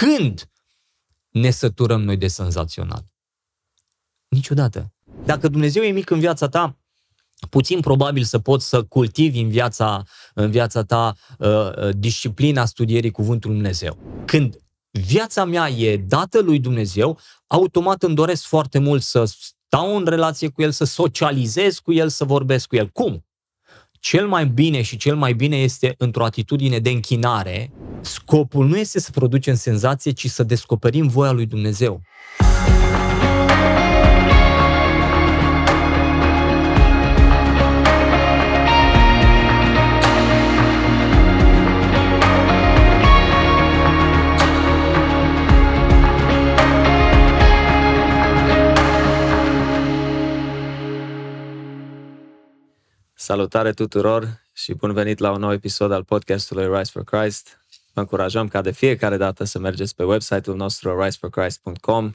Când ne săturăm noi de senzațional? Niciodată. Dacă Dumnezeu e mic în viața ta, puțin probabil să poți să cultivi în viața, în viața ta uh, uh disciplina studierii Cuvântului Dumnezeu. Când viața mea e dată lui Dumnezeu, automat îmi doresc foarte mult să stau în relație cu El, să socializez cu El, să vorbesc cu El. Cum? Cel mai bine și cel mai bine este într-o atitudine de închinare. Scopul nu este să producem senzație, ci să descoperim voia lui Dumnezeu. Salutare tuturor și bun venit la un nou episod al podcastului Rise for Christ. Vă încurajăm ca de fiecare dată să mergeți pe website-ul nostru riseforchrist.com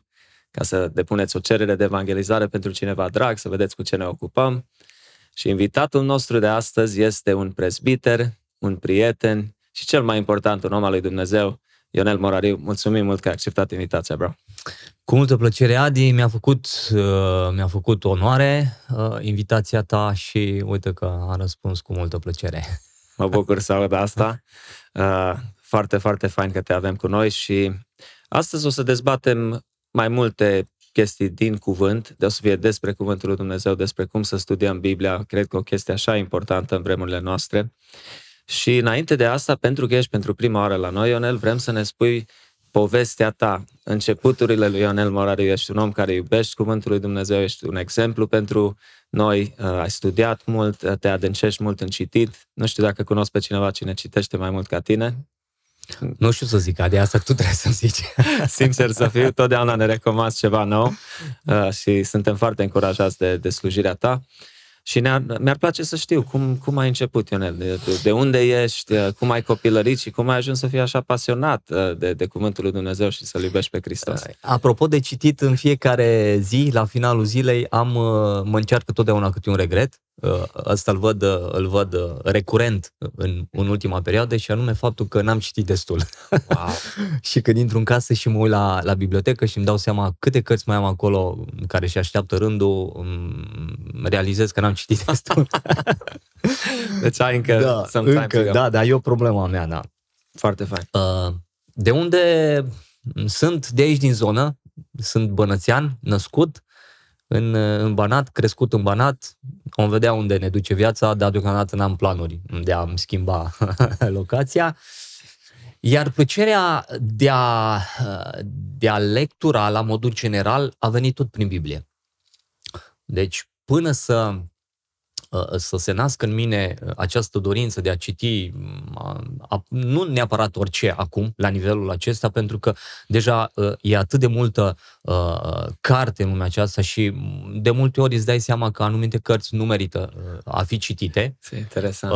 ca să depuneți o cerere de evangelizare pentru cineva drag, să vedeți cu ce ne ocupăm. Și invitatul nostru de astăzi este un presbiter, un prieten și cel mai important, un om al lui Dumnezeu, Ionel Morariu. Mulțumim mult că ai acceptat invitația, bro. Cu multă plăcere, Adi, mi-a făcut, uh, mi-a făcut onoare uh, invitația ta și uite că a răspuns cu multă plăcere. Mă bucur să aud asta. Uh, foarte, foarte fain că te avem cu noi și astăzi o să dezbatem mai multe chestii din cuvânt, de o să fie despre cuvântul lui Dumnezeu, despre cum să studiem Biblia. Cred că o chestie așa importantă în vremurile noastre. Și înainte de asta, pentru că ești pentru prima oară la noi, Ionel, vrem să ne spui povestea ta, începuturile lui Ionel Morariu, ești un om care iubești Cuvântul lui Dumnezeu, ești un exemplu pentru noi, uh, ai studiat mult, uh, te adâncești mult în citit. Nu știu dacă cunosc pe cineva cine citește mai mult ca tine. Nu știu să zic, de asta tu trebuie să zici. Sincer să fiu, totdeauna ne recomand ceva nou uh, și suntem foarte încurajați de, de slujirea ta. Și ne-ar, mi-ar place să știu cum, cum ai început, Ionel, de, de unde ești, cum ai copilărit și cum ai ajuns să fii așa pasionat uh, de, de Cuvântul lui Dumnezeu și să-L iubești pe Hristos. Uh, apropo de citit în fiecare zi, la finalul zilei, am, uh, mă încearcă totdeauna câte un regret ăsta îl văd, îl văd recurent în, în ultima perioadă și anume faptul că n-am citit destul. Wow. și când intru în casă și mă uit la, la bibliotecă și îmi dau seama câte cărți mai am acolo care și așteaptă rândul, realizez că n-am citit destul. deci ai încă da, some încă, time Da, da, e o problemă a mea, da. Foarte fain. de unde sunt de aici din zonă, sunt bănățean, născut, în, în Banat, crescut în Banat, vom vedea unde ne duce viața, dar deocamdată n-am planuri de a-mi schimba locația. Iar plăcerea de a, de a lectura la modul general a venit tot prin Biblie. Deci, până să Uh, să se nască în mine uh, această dorință de a citi, mm, nu neapărat orice acum, la nivelul acesta, pentru că deja uh, e atât de multă carte în lumea aceasta și mm, de multe ori îți dai seama că anumite cărți nu merită a fi citite. E interesant.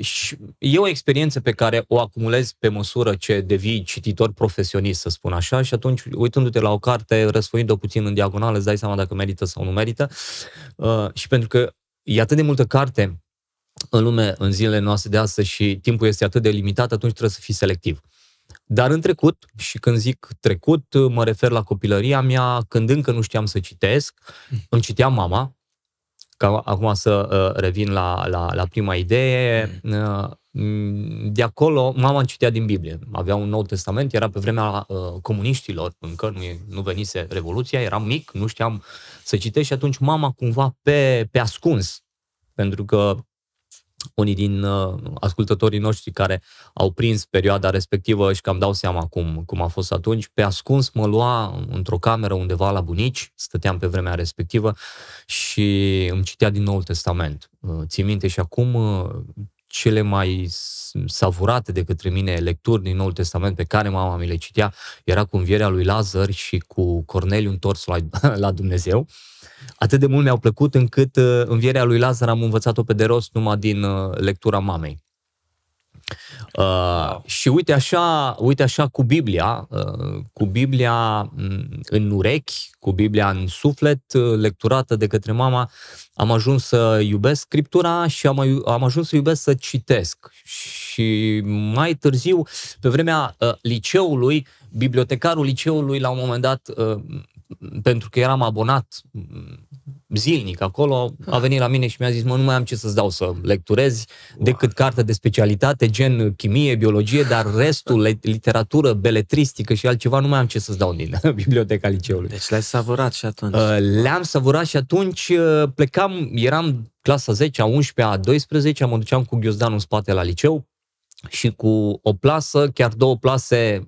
și e o experiență pe care o acumulezi pe măsură ce devii cititor profesionist, să spun așa, și atunci, uitându-te la o carte, răsfoind-o puțin în diagonală, îți dai seama dacă merită sau nu merită. și pentru că e atât de multă carte în lume în zilele noastre de astăzi și timpul este atât de limitat, atunci trebuie să fii selectiv. Dar în trecut, și când zic trecut, mă refer la copilăria mea, când încă nu știam să citesc, îmi citea mama, ca acum să uh, revin la, la, la prima idee, uh, de acolo mama îmi citea din Biblie. Avea un nou testament, era pe vremea uh, comuniștilor, încă nu, nu venise Revoluția, eram mic, nu știam să citesc și atunci mama cumva pe, pe ascuns, pentru că unii din uh, ascultătorii noștri care au prins perioada respectivă și cam dau seama cum, cum a fost atunci, pe ascuns mă lua într-o cameră undeva la bunici, stăteam pe vremea respectivă și îmi citea din Noul Testament. Uh, țin minte și acum uh, cele mai savurate de către mine lecturi din Noul Testament pe care mama mi le citea era cu învierea lui Lazar și cu Corneliu întors la, la Dumnezeu. Atât de mult mi-au plăcut încât uh, învierea lui Lazar am învățat-o pe de rost numai din uh, lectura mamei. Uh, și uite așa, uite așa cu Biblia, uh, cu Biblia mm, în urechi, cu Biblia în suflet, uh, lecturată de către mama, am ajuns să iubesc scriptura și am, am ajuns să iubesc să citesc. Și mai târziu, pe vremea uh, liceului, bibliotecarul liceului, la un moment dat, uh, pentru că eram abonat mm, zilnic acolo, a venit la mine și mi-a zis, mă, nu mai am ce să-ți dau să lecturezi decât carte de specialitate, gen chimie, biologie, dar restul, literatură, beletristică și altceva, nu mai am ce să-ți dau din biblioteca liceului. Deci le-ai savurat și atunci. Uh, le-am savurat și atunci uh, plecam, eram clasa 10, a 11, a 12, mă duceam cu ghiozdanul în spate la liceu, și cu o plasă, chiar două plase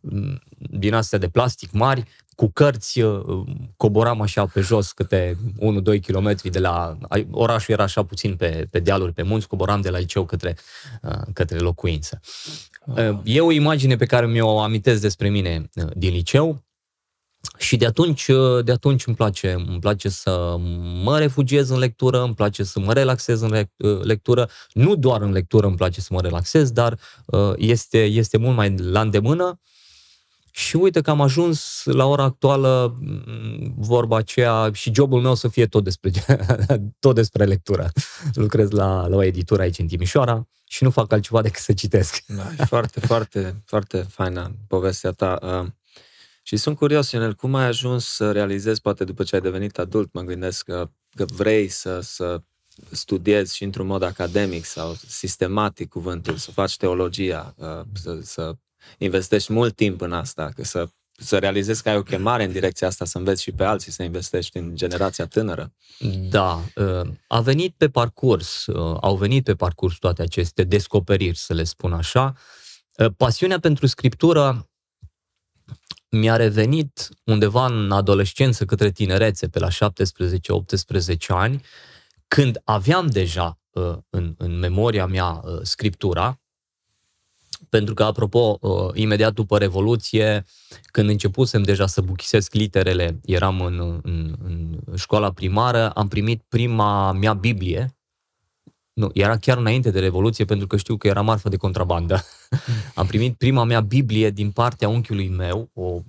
mm, din astea de plastic mari, cu cărți, uh, coboram așa pe jos câte 1-2 km de la... Orașul era așa puțin pe, pe dealuri, pe munți, coboram de la liceu către, uh, către locuință. Wow. E o imagine pe care mi-o amintesc despre mine uh, din liceu și de atunci, de atunci îmi place, îmi place să mă refugiez în lectură, îmi place să mă relaxez în lectură. Nu doar în lectură îmi place să mă relaxez, dar este, este mult mai la îndemână și uite că am ajuns la ora actuală mm, vorba aceea și jobul meu să fie tot despre, tot despre lectură. Lucrez la, la o editură aici în Timișoara și nu fac altceva decât să citesc. Da, e foarte, foarte, foarte faină povestea ta. Uh, și sunt curios, Ionel, cum ai ajuns să realizezi, poate după ce ai devenit adult, mă gândesc că, că vrei să, să studiezi și într-un mod academic sau sistematic cuvântul, să faci teologia, uh, să, să investești mult timp în asta, că să, să realizezi că ai o chemare în direcția asta, să înveți și pe alții, să investești în generația tânără. Da, uh, a venit pe parcurs, uh, au venit pe parcurs toate aceste descoperiri, să le spun așa. Uh, pasiunea pentru scriptură mi-a revenit undeva în adolescență către tinerețe, pe la 17-18 ani, când aveam deja în, în memoria mea scriptura, pentru că, apropo, uh, imediat după Revoluție, când începusem deja să buchisesc literele, eram în, în, în școala primară, am primit prima mea Biblie. Nu, era chiar înainte de Revoluție, pentru că știu că era marfă de contrabandă. am primit prima mea Biblie din partea unchiului meu, o,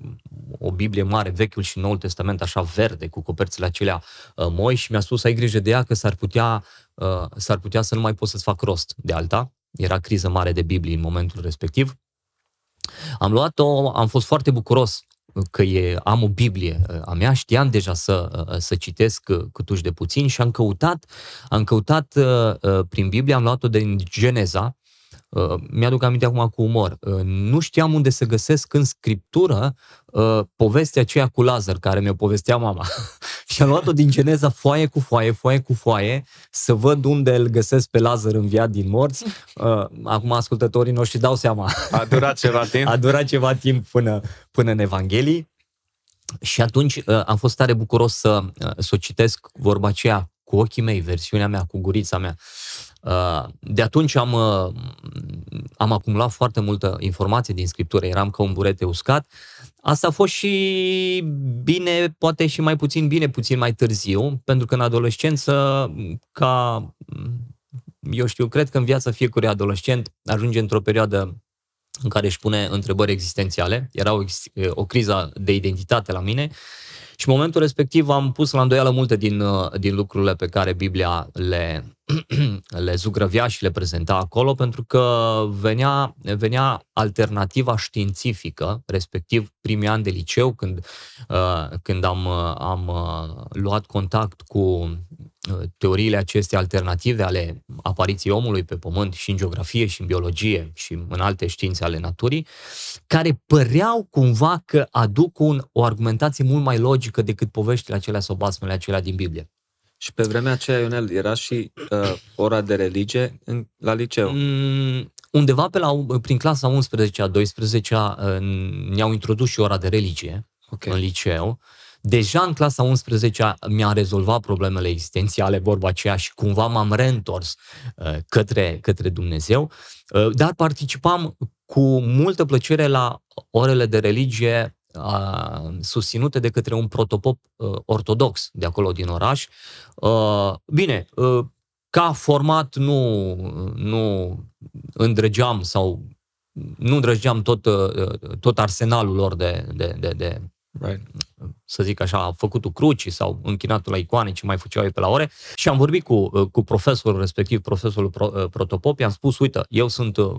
o Biblie mare, Vechiul și Noul Testament, așa verde, cu coperțile acelea uh, moi și mi-a spus să ai grijă de ea, că s-ar putea, uh, s-ar putea să nu mai poți să-ți fac rost de alta era criză mare de Biblie în momentul respectiv. Am luat-o, am fost foarte bucuros că e, am o Biblie a mea, știam deja să, să citesc câtuși de puțin și am căutat, am căutat prin Biblie, am luat-o din Geneza, Uh, mi-aduc aminte acum cu umor, uh, nu știam unde să găsesc în scriptură uh, povestea aceea cu Lazar, care mi-o povestea mama. și am luat-o din Geneza foaie cu foaie, foaie cu foaie, să văd unde îl găsesc pe Lazar înviat din morți. Acum ascultătorii noștri dau seama. A durat ceva timp. A durat ceva timp până, până în Evanghelii. Și atunci am fost tare bucuros să, să o citesc vorba aceea cu ochii mei, versiunea mea, cu gurița mea. Uh, de atunci am, uh, am acumulat foarte multă informație din scriptură, eram ca un burete uscat. Asta a fost și bine, poate și mai puțin bine, puțin mai târziu, pentru că în adolescență, ca, eu știu, cred că în viața fiecărui adolescent ajunge într-o perioadă în care își pune întrebări existențiale. Era o, o criză de identitate la mine și în momentul respectiv am pus la îndoială multe din, uh, din lucrurile pe care Biblia le, le zugrăvea și le prezenta acolo, pentru că venea, venea alternativa științifică, respectiv primii ani de liceu, când, uh, când am, uh, am luat contact cu teoriile acestea alternative ale apariției omului pe pământ și în geografie și în biologie și în alte științe ale naturii, care păreau cumva că aduc un, o argumentație mult mai logică decât poveștile acelea sau basmele acelea din Biblie. Și pe vremea aceea, Ionel, era și uh, ora de religie în, la liceu? Mm, undeva pe la, prin clasa 11-a, 12-a uh, ne-au introdus și ora de religie okay. în liceu. Deja în clasa 11 mi-a rezolvat problemele existențiale, vorba aceea, și cumva m-am reîntors uh, către, către Dumnezeu, uh, dar participam cu multă plăcere la orele de religie uh, susținute de către un protopop uh, ortodox de acolo din oraș. Uh, bine, uh, ca format nu, nu îndrăgeam sau nu îndrăgeam tot, tot arsenalul lor de, de, de, de right să zic așa, făcutul cruci sau închinatul la icoane, ce mai făceau ei pe la ore. Și am vorbit cu, uh, cu profesorul respectiv, profesorul Pro, uh, Protopop, i-am spus, uite, eu sunt uh,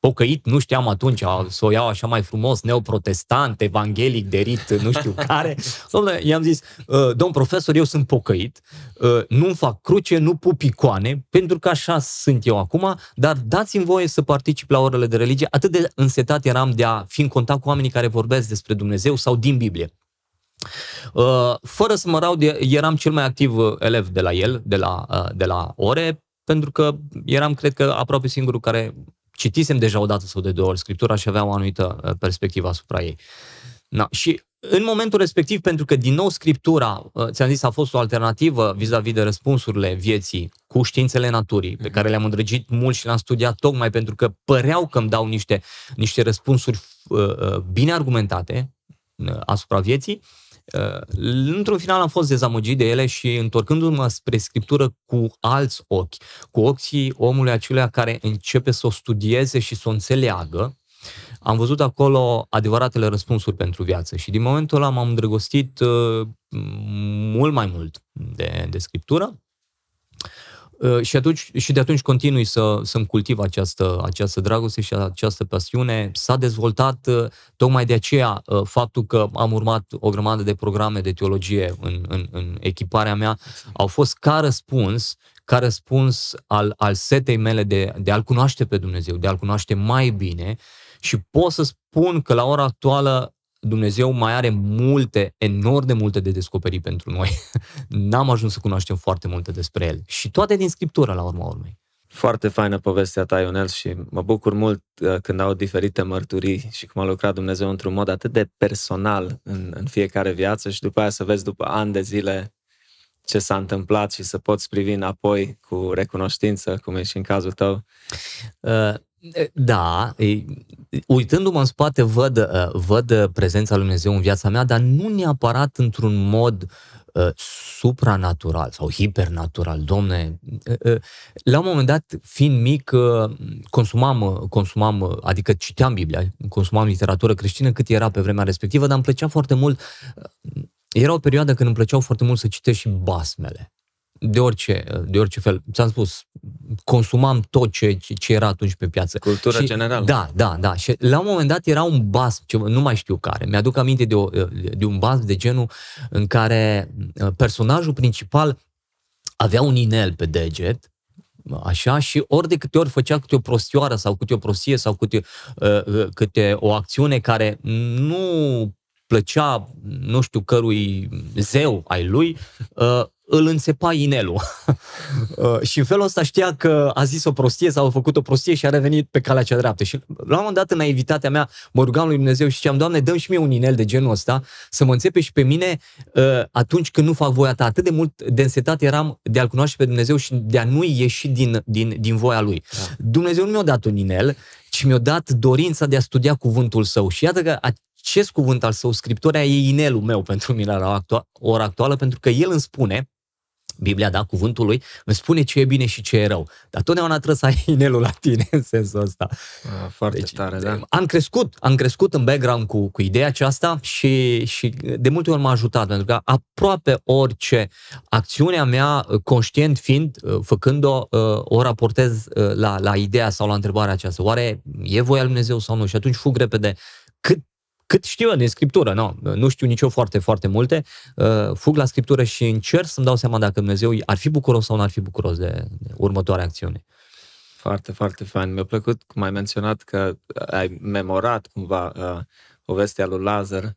pocăit, nu știam atunci să o iau așa mai frumos, neoprotestant, evanghelic, derit, nu știu care. Domnule, i-am zis, domn profesor, eu sunt pocăit, nu fac cruce, nu pup icoane, pentru că așa sunt eu acum, dar dați-mi voie să particip la orele de religie. Atât de însetat eram de a fi în contact cu oamenii care vorbesc despre Dumnezeu sau din Biblie. Uh, fără să mă raud, eram cel mai activ uh, elev de la el, de la, uh, de la ore, pentru că eram, cred că, aproape singurul care citisem deja o dată sau de două ori scriptura și avea o anumită perspectivă asupra ei. Na, și în momentul respectiv, pentru că din nou scriptura, ți-am zis, a fost o alternativă vis-a-vis de răspunsurile vieții cu științele naturii, pe mhm. care le-am îndrăgit mult și le-am studiat tocmai pentru că păreau că îmi dau niște, niște răspunsuri bine argumentate asupra vieții, Uh, într-un final am fost dezamăgit de ele și întorcându-mă spre scriptură cu alți ochi, cu ochii omului acelea care începe să o studieze și să o înțeleagă, am văzut acolo adevăratele răspunsuri pentru viață și din momentul ăla m-am îndrăgostit uh, mult mai mult de, de scriptură. Uh, și, atunci, și de atunci continui să, să-mi cultiv această, această dragoste și această pasiune. S-a dezvoltat uh, tocmai de aceea uh, faptul că am urmat o grămadă de programe de teologie în, în, în echiparea mea, au fost ca răspuns ca răspuns al, al setei mele de, de a-L cunoaște pe Dumnezeu, de a-L cunoaște mai bine și pot să spun că la ora actuală Dumnezeu mai are multe, enorm de multe de descoperit pentru noi. N-am ajuns să cunoaștem foarte multe despre El. Și toate din Scriptură, la urma urmei. Foarte faină povestea ta, Ionel, și mă bucur mult uh, când au diferite mărturii și cum a lucrat Dumnezeu într-un mod atât de personal în, în fiecare viață și după aia să vezi după ani de zile ce s-a întâmplat și să poți privi înapoi cu recunoștință, cum e și în cazul tău. Uh, da, uitându-mă în spate, văd, uh, văd prezența lui Dumnezeu în viața mea, dar nu neapărat într-un mod uh, supranatural sau hipernatural. Domne, uh, la un moment dat, fiind mic, consumam, consumam, adică citeam Biblia, consumam literatură creștină cât era pe vremea respectivă, dar îmi plăcea foarte mult, era o perioadă când îmi plăceau foarte mult să citesc și basmele de orice, de orice fel. Ți-am spus, consumam tot ce, ce era atunci pe piață. Cultura și, generală. Da, da, da. Și la un moment dat era un bas, ce, nu mai știu care. Mi-aduc aminte de, o, de un bas de genul în care uh, personajul principal avea un inel pe deget, așa, și ori de câte ori făcea câte o prostioară sau câte o prostie sau câte, uh, uh câte o acțiune care nu plăcea nu știu cărui zeu ai lui, uh, îl înțepa inelul. Uh, și în felul ăsta știa că a zis o prostie sau a făcut o prostie și a revenit pe calea cea dreaptă. Și la un moment dat, în naivitatea mea, mă rugam lui Dumnezeu și ziceam, Doamne, dăm și mie un inel de genul ăsta să mă înțepe și pe mine uh, atunci când nu fac voia ta. Atât de mult de însetat eram de a-L cunoaște pe Dumnezeu și de a nu ieși din, din, din voia Lui. Da. Dumnezeu nu mi-a dat un inel, ci mi-a dat dorința de a studia cuvântul Său. Și iată că acest cuvânt al Său, Scriptura, e inelul meu pentru mine la ora actuală, pentru că El îmi spune Biblia, da, cuvântul lui, îmi spune ce e bine și ce e rău. Dar totdeauna trebuie să ai inelul la tine în sensul ăsta. A, ah, foarte deci, tare, da. Am crescut, am crescut în background cu, cu ideea aceasta și, și de multe ori m-a ajutat, pentru că aproape orice acțiunea mea, conștient fiind, făcând-o, o raportez la, la ideea sau la întrebarea aceasta. Oare e voia lui Dumnezeu sau nu? Și atunci fug repede cât cât știu eu din scriptură, nu, nu știu nici eu foarte, foarte multe, uh, fug la scriptură și încerc să-mi dau seama dacă Dumnezeu ar fi bucuros sau nu ar fi bucuros de, de următoarea acțiune. Foarte, foarte fain. Mi-a plăcut cum ai menționat că ai memorat cumva uh, povestea lui Lazar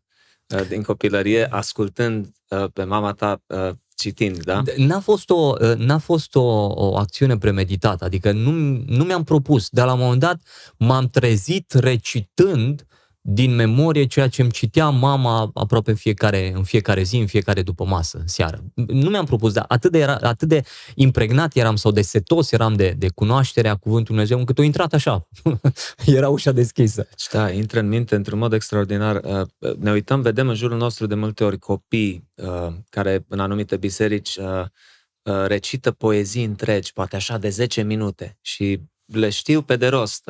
uh, din copilărie, ascultând uh, pe mama ta uh, citind, da? N-a fost o, uh, n-a fost o, o acțiune premeditată, adică nu, nu mi-am propus, dar la un moment dat m-am trezit recitând din memorie ceea ce îmi citea mama aproape în fiecare, în fiecare zi, în fiecare după masă, seară. Nu mi-am propus, dar atât de, era, atât de impregnat eram sau de setos eram de, de cunoașterea cuvântului Dumnezeu, încât o intrat așa. Era ușa deschisă. Da, intră în minte într-un mod extraordinar. Uh, ne uităm, vedem în jurul nostru de multe ori copii uh, care în anumite biserici uh, recită poezii întregi, poate așa de 10 minute și le știu pe de rost.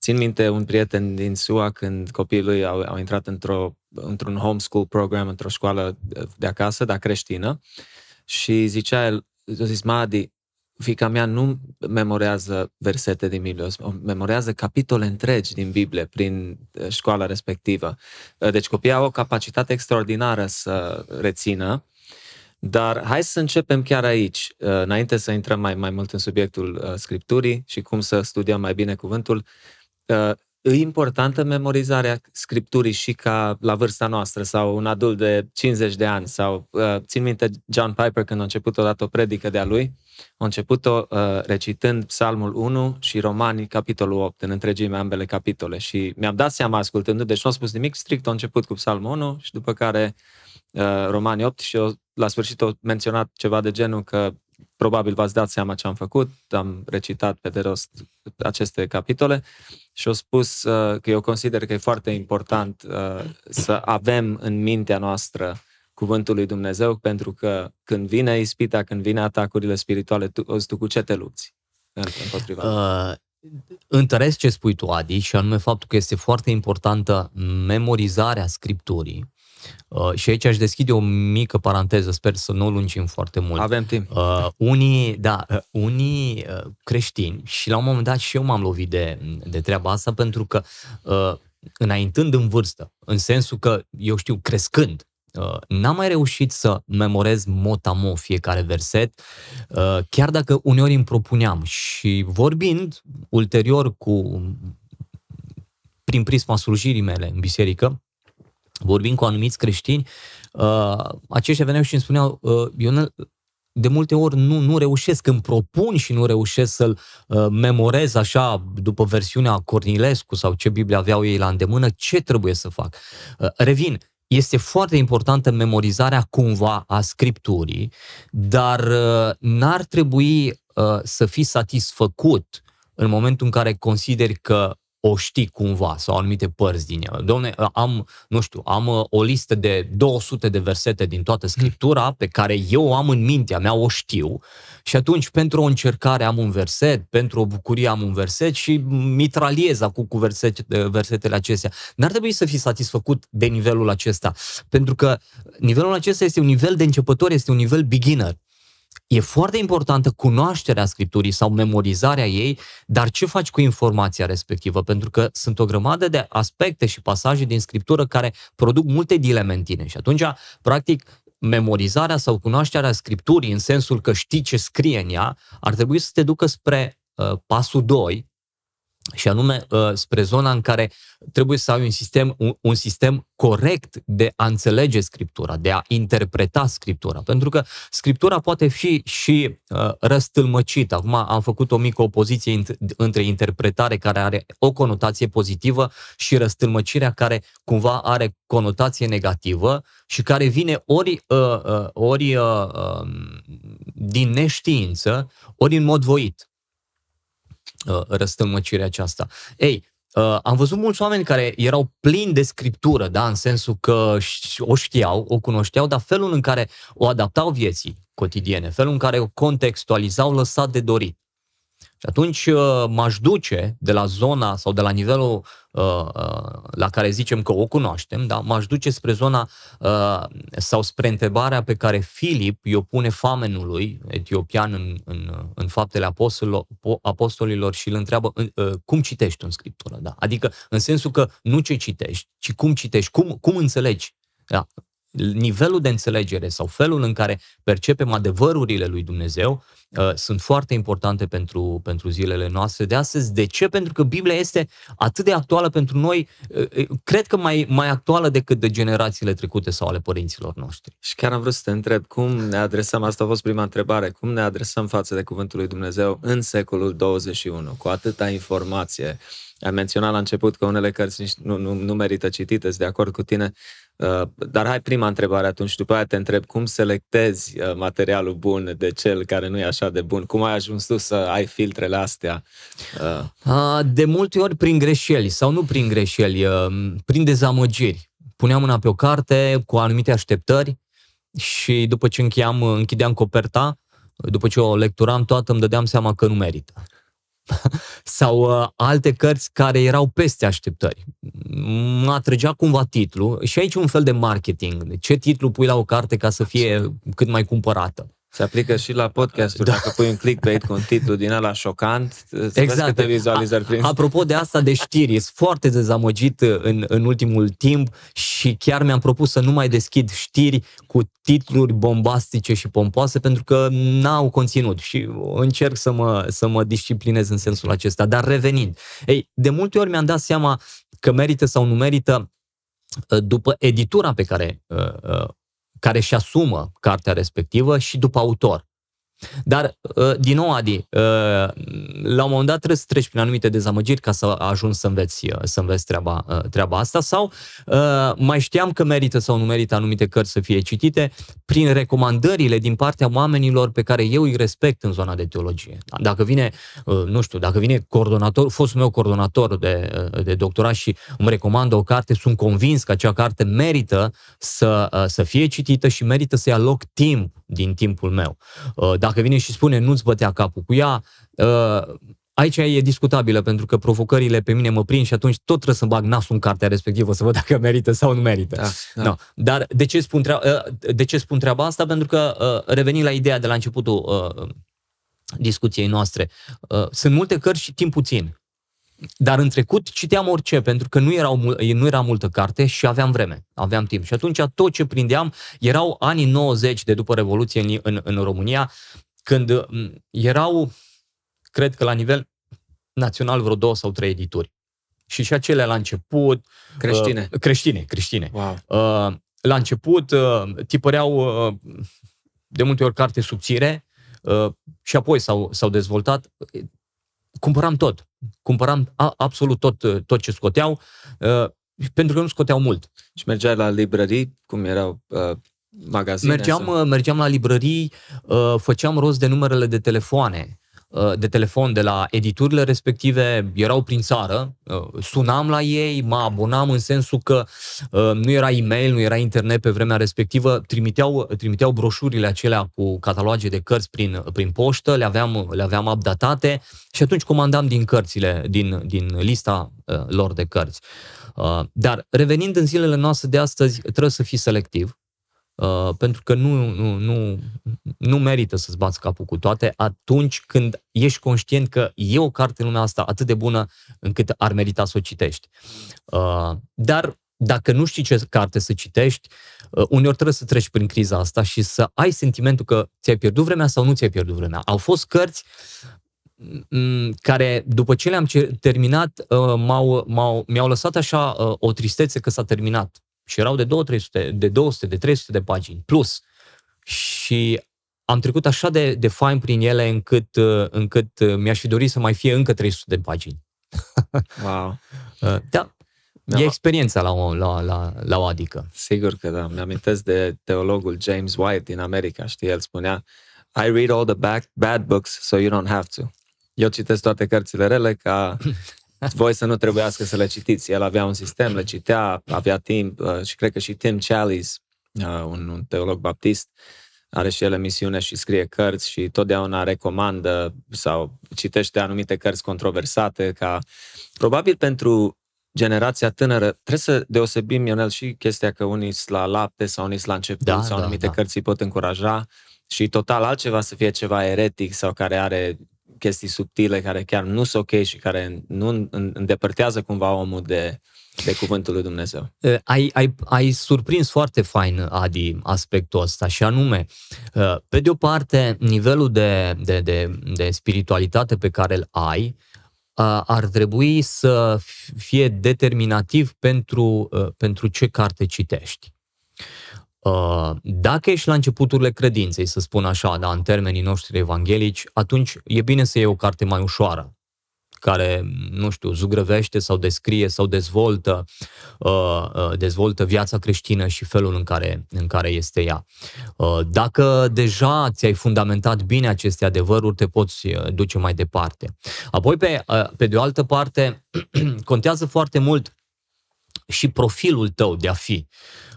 Uh, țin minte un prieten din SUA când copiii lui au, au intrat într-o, într-un homeschool program, într-o școală de acasă, dar creștină, și zicea el, a zis, Madi, fica mea nu memorează versete din Biblie, memorează capitole întregi din Biblie prin uh, școala respectivă. Uh, deci copiii au o capacitate extraordinară să rețină, dar hai să începem chiar aici, uh, înainte să intrăm mai, mai mult în subiectul Scripturii și cum să studiem mai bine cuvântul. E importantă memorizarea scripturii și ca la vârsta noastră sau un adult de 50 de ani sau uh, țin minte John Piper când a început odată o predică de-a lui, a început-o uh, recitând Psalmul 1 și Romanii capitolul 8 în întregime ambele capitole. Și mi-am dat seama ascultându deci nu a spus nimic strict, a început cu Psalmul 1 și după care uh, Romanii 8 și eu, la sfârșit a menționat ceva de genul că probabil v-ați dat seama ce am făcut, am recitat pe de rost aceste capitole și au spus uh, că eu consider că e foarte important uh, să avem în mintea noastră cuvântul lui Dumnezeu, pentru că când vine ispita, când vine atacurile spirituale, tu, tu cu ce te lupți împotriva? Uh, întăresc ce spui tu, Adi, și anume faptul că este foarte importantă memorizarea Scripturii Uh, și aici aș deschide o mică paranteză, sper să nu o lungim foarte mult. Avem timp. Uh, unii, da, uh, unii uh, creștini, și la un moment dat și eu m-am lovit de, de treaba asta, pentru că uh, înaintând în vârstă, în sensul că, eu știu, crescând, Uh, n-am mai reușit să memorez motamo fiecare verset, uh, chiar dacă uneori îmi propuneam. Și vorbind ulterior cu prin prisma slujirii mele în biserică, vorbind cu anumiți creștini, uh, aceștia veneau și îmi spuneau, uh, Ionel, de multe ori nu, nu reușesc, îmi propun și nu reușesc să-l uh, memorez așa după versiunea Cornilescu sau ce Biblie aveau ei la îndemână, ce trebuie să fac. Uh, revin, este foarte importantă memorizarea cumva a Scripturii, dar uh, n-ar trebui uh, să fii satisfăcut în momentul în care consideri că o știi cumva sau anumite părți din ea. Domne, am, nu știu, am uh, o listă de 200 de versete din toată hmm. Scriptura pe care eu o am în mintea mea, o știu și atunci pentru o încercare am un verset, pentru o bucurie am un verset și mitraliez acum cu versete, versetele acestea. N-ar trebui să fii satisfăcut de nivelul acesta, pentru că nivelul acesta este un nivel de începător, este un nivel beginner. E foarte importantă cunoașterea Scripturii sau memorizarea ei, dar ce faci cu informația respectivă? Pentru că sunt o grămadă de aspecte și pasaje din Scriptură care produc multe dileme în tine și atunci, practic, memorizarea sau cunoașterea Scripturii, în sensul că știi ce scrie în ea, ar trebui să te ducă spre uh, pasul 2, și anume uh, spre zona în care trebuie să ai un sistem, un, un sistem corect de a înțelege Scriptura, de a interpreta Scriptura. Pentru că Scriptura poate fi și uh, răstâlmăcită. Acum am făcut o mică opoziție între interpretare care are o conotație pozitivă și răstâlmăcirea care cumva are conotație negativă și care vine ori, uh, uh, ori uh, uh, din neștiință, ori în mod voit. Uh, răstălmăcirea aceasta. Ei, Uh, am văzut mulți oameni care erau plini de scriptură, da, în sensul că o știau, o cunoșteau, dar felul în care o adaptau vieții cotidiene, felul în care o contextualizau, lăsat de dorit. Și atunci uh, m-aș duce de la zona sau de la nivelul uh, uh, la care zicem că o cunoaștem, da? m-aș duce spre zona sau spre întrebarea pe care Filip i-o pune famenului etiopian în, în, în faptele apostolilor, apostolilor și îl întreabă cum citești în Scriptură. Da? Adică în sensul că nu ce citești, ci cum citești, cum, cum înțelegi. Da? Nivelul de înțelegere sau felul în care percepem adevărurile lui Dumnezeu uh, sunt foarte importante pentru, pentru zilele noastre de astăzi. De ce? Pentru că Biblia este atât de actuală pentru noi, uh, uh, cred că mai, mai actuală decât de generațiile trecute sau ale părinților noștri. Și chiar am vrut să te întreb, cum ne adresăm, asta a fost prima întrebare, cum ne adresăm față de Cuvântul lui Dumnezeu în secolul 21, cu atâta informație, am menționat la început că unele cărți nu, nu, nu merită citite, sunt de acord cu tine, uh, dar hai prima întrebare atunci, după aia te întreb cum selectezi uh, materialul bun de cel care nu e așa de bun, cum ai ajuns tu să ai filtrele astea? Uh. De multe ori prin greșeli sau nu prin greșeli, prin dezamăgiri. Puneam mâna pe o carte cu anumite așteptări și după ce încheiam, închideam coperta, după ce o lecturam toată, îmi dădeam seama că nu merită. sau uh, alte cărți care erau peste așteptări. Mă atrăgea cumva titlu și aici un fel de marketing. Ce titlu pui la o carte ca să fie cât mai cumpărată? Se aplică și la podcasturi. Da. Dacă pui un clickbait cu un titlu din ăla șocant, exact. câte vizualizări prin... Apropo de asta de știri, sunt foarte dezamăgit în, în ultimul timp și chiar mi-am propus să nu mai deschid știri cu titluri bombastice și pompoase pentru că n-au conținut și încerc să mă, să mă disciplinez în sensul acesta. Dar revenind, ei, de multe ori mi-am dat seama că merită sau nu merită după editura pe care uh, care își asumă cartea respectivă și după autor. Dar, uh, din nou, Adi, uh, la un moment dat trebuie să treci prin anumite dezamăgiri ca să ajungi să înveți, uh, să înveți treaba, treaba asta sau mai știam că merită sau nu merită anumite cărți să fie citite prin recomandările din partea oamenilor pe care eu îi respect în zona de teologie. Dacă vine, nu știu, dacă vine coordonator, fostul meu coordonator de, de doctorat și îmi recomandă o carte, sunt convins că acea carte merită să, să fie citită și merită să-i aloc timp din timpul meu. Dacă dacă vine și spune nu-ți bătea capul cu ea, uh, aici e discutabilă pentru că provocările pe mine mă prind și atunci tot trebuie să bag nasul în cartea respectivă să văd dacă merită sau nu merită. Da, da. No. Dar de ce, spun treaba, uh, de ce spun treaba asta? Pentru că uh, revenind la ideea de la începutul discuției noastre, sunt multe cărți și timp puțin. Dar în trecut citeam orice, pentru că nu, erau, nu era multă carte și aveam vreme, aveam timp. Și atunci tot ce prindeam erau anii 90 de după Revoluție în, în, în România, când erau, cred că la nivel național, vreo două sau trei edituri. Și și acele la început... Creștine. Uh, creștine, creștine. Wow. Uh, la început uh, tipăreau uh, de multe ori carte subțire uh, și apoi s-au, s-au dezvoltat. Cumpăram tot. Cumpăram a, absolut tot, tot ce scoteau, uh, pentru că nu scoteau mult. Și mergeai la librării, cum erau uh, magazine? Mergeam, sau? mergeam la librării, uh, făceam rost de numerele de telefoane uh, de telefon de la editurile respective, erau prin țară, uh, sunam la ei, mă abonam în sensul că nu era e-mail, nu era internet pe vremea respectivă, trimiteau, trimiteau broșurile acelea cu cataloage de cărți prin, prin poștă, le aveam, le aveam updatate și atunci comandam din cărțile, din, din lista lor de cărți. Dar revenind în zilele noastre de astăzi, trebuie să fii selectiv Uh, pentru că nu, nu, nu, nu merită să-ți bați capul cu toate atunci când ești conștient că e o carte în lumea asta atât de bună încât ar merita să o citești. Uh, dar dacă nu știi ce carte să citești, uh, uneori trebuie să treci prin criza asta și să ai sentimentul că ți-ai pierdut vremea sau nu ți-ai pierdut vremea. Au fost cărți mm, care, după ce le-am terminat, uh, m-au, m-au, mi-au lăsat așa uh, o tristețe că s-a terminat și erau de 200, de 200, de 300 de pagini plus. Și am trecut așa de, de fain prin ele încât, uh, încât uh, mi-aș fi dorit să mai fie încă 300 de pagini. Wow. Uh, da, da. E experiența la o, la, la, la o adică. Sigur că da. Mi-amintesc de teologul James White din America, știi, el spunea I read all the back, bad books so you don't have to. Eu citesc toate cărțile rele ca voi să nu trebuiască să le citiți. El avea un sistem, le citea, avea timp uh, și cred că și Tim Challies, uh, un, un teolog baptist, are și el emisiune și scrie cărți și totdeauna recomandă sau citește anumite cărți controversate ca probabil pentru generația tânără, trebuie să deosebim, Ionel, și chestia că unii sunt la lapte sau unii sunt la început da, sau da, anumite da. cărți îi pot încuraja și total altceva să fie ceva eretic sau care are chestii subtile care chiar nu sunt ok și care nu îndepărtează cumva omul de, de cuvântul lui Dumnezeu. Ai, ai, ai surprins foarte fain, Adi, aspectul ăsta și anume, pe de o parte, nivelul de, de, de, de spiritualitate pe care îl ai ar trebui să fie determinativ pentru, pentru ce carte citești. Uh, dacă ești la începuturile credinței, să spun așa, da, în termenii noștri evanghelici, atunci e bine să iei o carte mai ușoară, care, nu știu, zugrăvește sau descrie sau dezvoltă, uh, uh, dezvoltă viața creștină și felul în care, în care este ea. Uh, dacă deja ți-ai fundamentat bine aceste adevăruri, te poți uh, duce mai departe. Apoi, pe, uh, pe de o altă parte, contează foarte mult și profilul tău de a fi. Uh,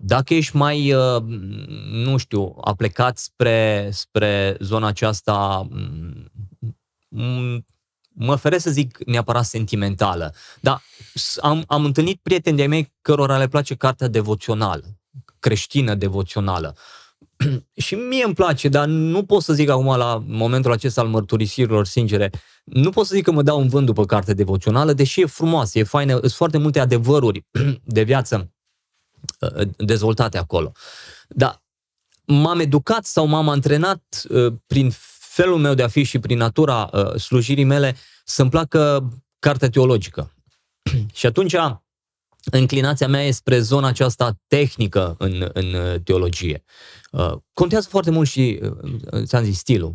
dacă ești mai, uh, nu știu, a plecat spre, spre zona aceasta mm, mm, mă feresc să zic neapărat sentimentală, dar am, am întâlnit prieteni de-ai mei cărora le place cartea devoțională, creștină devoțională. și mie îmi place, dar nu pot să zic acum la momentul acesta al mărturisirilor sincere, nu pot să zic că mă dau un vânt după carte devoțională, deși e frumoasă, e faină, sunt foarte multe adevăruri de viață uh, dezvoltate acolo. Dar m-am educat sau m-am antrenat uh, prin felul meu de a fi și prin natura uh, slujirii mele să-mi placă cartea teologică. și atunci înclinația mea e spre zona aceasta tehnică în, în teologie. Uh, contează foarte mult și, uh, ți-am zis, stilul.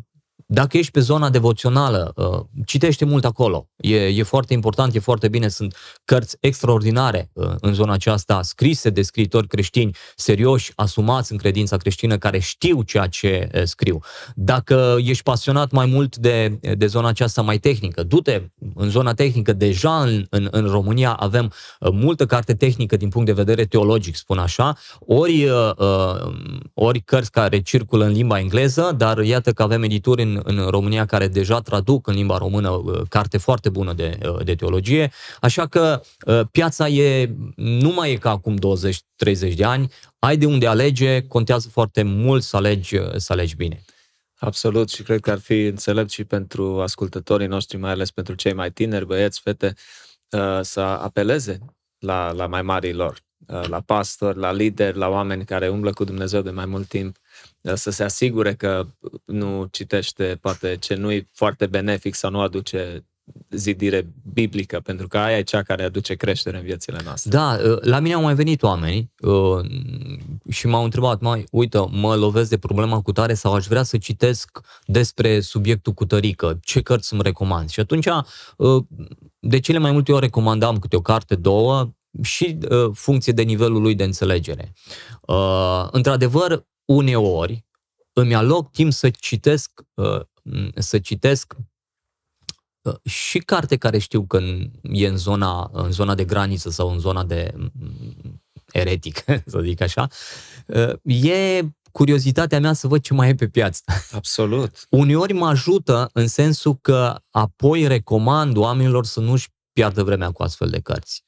Dacă ești pe zona devoțională, uh, citește mult acolo. E, e foarte important, e foarte bine. Sunt cărți extraordinare uh, în zona aceasta, scrise de scriitori creștini, serioși, asumați în credința creștină, care știu ceea ce uh, scriu. Dacă ești pasionat mai mult de, de zona aceasta mai tehnică, du-te în zona tehnică. Deja în, în, în România avem multă carte tehnică din punct de vedere teologic, spun așa, ori, ori cărți care circulă în limba engleză, dar iată că avem edituri în în, România care deja traduc în limba română uh, carte foarte bună de, uh, de teologie, așa că uh, piața e, nu mai e ca acum 20-30 de ani, ai de unde alege, contează foarte mult să alegi, să alegi bine. Absolut și cred că ar fi înțelept și pentru ascultătorii noștri, mai ales pentru cei mai tineri, băieți, fete, să apeleze la, la mai marii lor, la pastori, la lideri, la oameni care umblă cu Dumnezeu de mai mult timp să se asigure că nu citește poate ce nu e foarte benefic sau nu aduce zidire biblică, pentru că aia e cea care aduce creștere în viețile noastre. Da, ă, la mine au mai venit oameni uh, și m-au întrebat, mai, uite, mă lovesc de problema cu tare sau aș vrea să citesc despre subiectul cu tărică, ce cărți îmi recomand? Și atunci, uh, de cele mai multe ori recomandam câte o carte, două, și uh, funcție de nivelul lui de înțelegere. Uh, într-adevăr, uneori îmi aloc timp să citesc, uh, să citesc uh, și carte care știu că e în zona, în zona de graniță sau în zona de mm, eretic, să zic așa, uh, e curiozitatea mea să văd ce mai e pe piață. Absolut. Uneori mă ajută în sensul că apoi recomand oamenilor să nu-și piardă vremea cu astfel de cărți.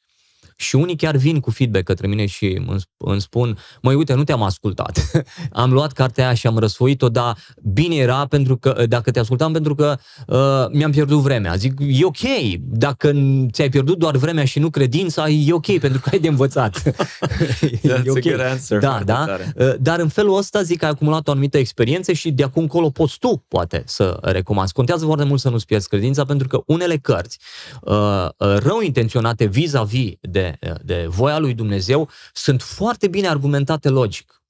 Și unii chiar vin cu feedback către mine și îmi spun, măi, uite, nu te-am ascultat. am luat cartea aia și am răsfoit-o, dar bine era pentru că, dacă te ascultam, pentru că uh, mi-am pierdut vremea. Zic, e ok, dacă ți-ai pierdut doar vremea și nu credința, e ok, pentru că ai de învățat. e okay. a answer. Da, da. Uh, dar în felul ăsta zic că ai acumulat o anumită experiență și de acum încolo poți tu, poate, să recomanzi. Contează foarte mult să nu-ți pierzi credința, pentru că unele cărți uh, uh rău intenționate vis-a-vis de de, voia lui Dumnezeu sunt foarte bine argumentate logic.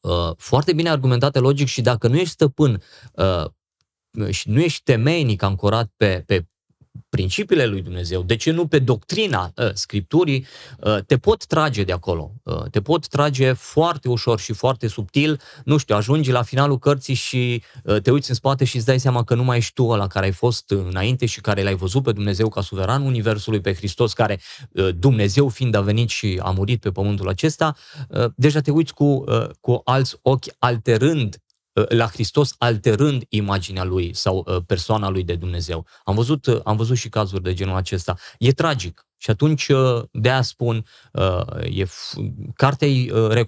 Uh, foarte bine argumentate logic și dacă nu ești stăpân uh, și nu ești temeinic ancorat pe, pe principiile lui Dumnezeu, de ce nu pe doctrina uh, Scripturii, uh, te pot trage de acolo. Uh, te pot trage foarte ușor și foarte subtil, nu știu, ajungi la finalul cărții și uh, te uiți în spate și îți dai seama că nu mai ești tu ăla care ai fost înainte și care l-ai văzut pe Dumnezeu ca suveran Universului, pe Hristos, care uh, Dumnezeu fiind a venit și a murit pe pământul acesta, uh, deja te uiți cu, uh, cu alți ochi alterând Uh, la Hristos alterând imaginea lui sau uh, persoana lui de Dumnezeu. Am văzut, uh, am văzut și cazuri de genul acesta. E tragic. Și atunci, de a spun, e, cartea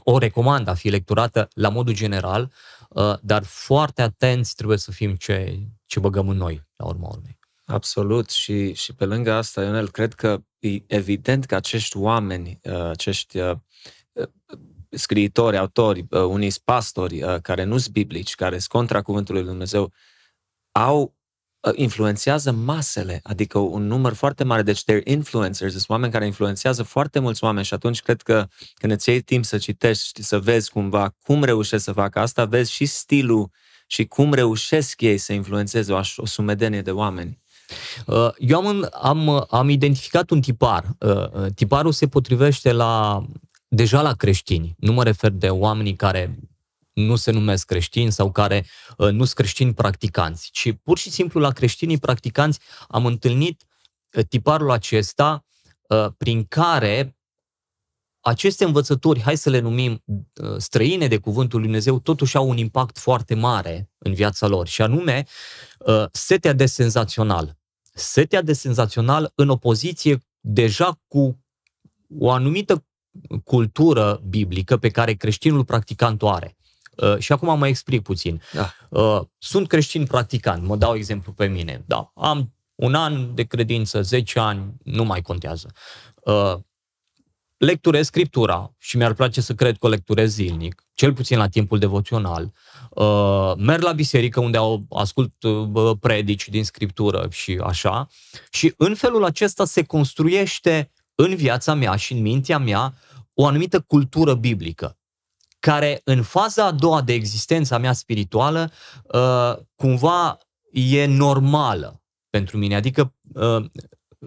o recomand a fi lecturată la modul general, dar foarte atenți trebuie să fim ce, ce băgăm în noi, la urma urmei. Absolut. Și, și pe lângă asta, Ionel, cred că e evident că acești oameni, acești scriitori, autori, uh, unii pastori uh, care nu sunt biblici, care sunt contra cuvântului lui Dumnezeu, au uh, influențează masele, adică un număr foarte mare, deci they're influencers, sunt oameni care influențează foarte mulți oameni și atunci cred că când îți iei timp să citești, să vezi cumva cum reușesc să facă asta, vezi și stilul și cum reușesc ei să influențeze o, o sumedenie de oameni. Eu am, am, am identificat un tipar. Tiparul se potrivește la deja la creștini. Nu mă refer de oamenii care nu se numesc creștini sau care uh, nu sunt creștini practicanți, ci pur și simplu la creștinii practicanți am întâlnit uh, tiparul acesta uh, prin care aceste învățături, hai să le numim uh, străine de cuvântul lui Dumnezeu, totuși au un impact foarte mare în viața lor și anume uh, setea de senzațional. setea de senzațional în opoziție deja cu o anumită cultură biblică pe care creștinul practicant o are. Uh, și acum mă explic puțin. Da. Uh, sunt creștin practicant, mă dau exemplu pe mine. Da, am un an de credință, 10 ani, nu mai contează. Uh, lecturez Scriptura și mi-ar place să cred că o lecturez zilnic, cel puțin la timpul devoțional. Uh, merg la biserică unde au, ascult uh, predici din Scriptură și așa. Și în felul acesta se construiește în viața mea și în mintea mea o anumită cultură biblică care în faza a doua de existența mea spirituală uh, cumva e normală pentru mine. Adică uh,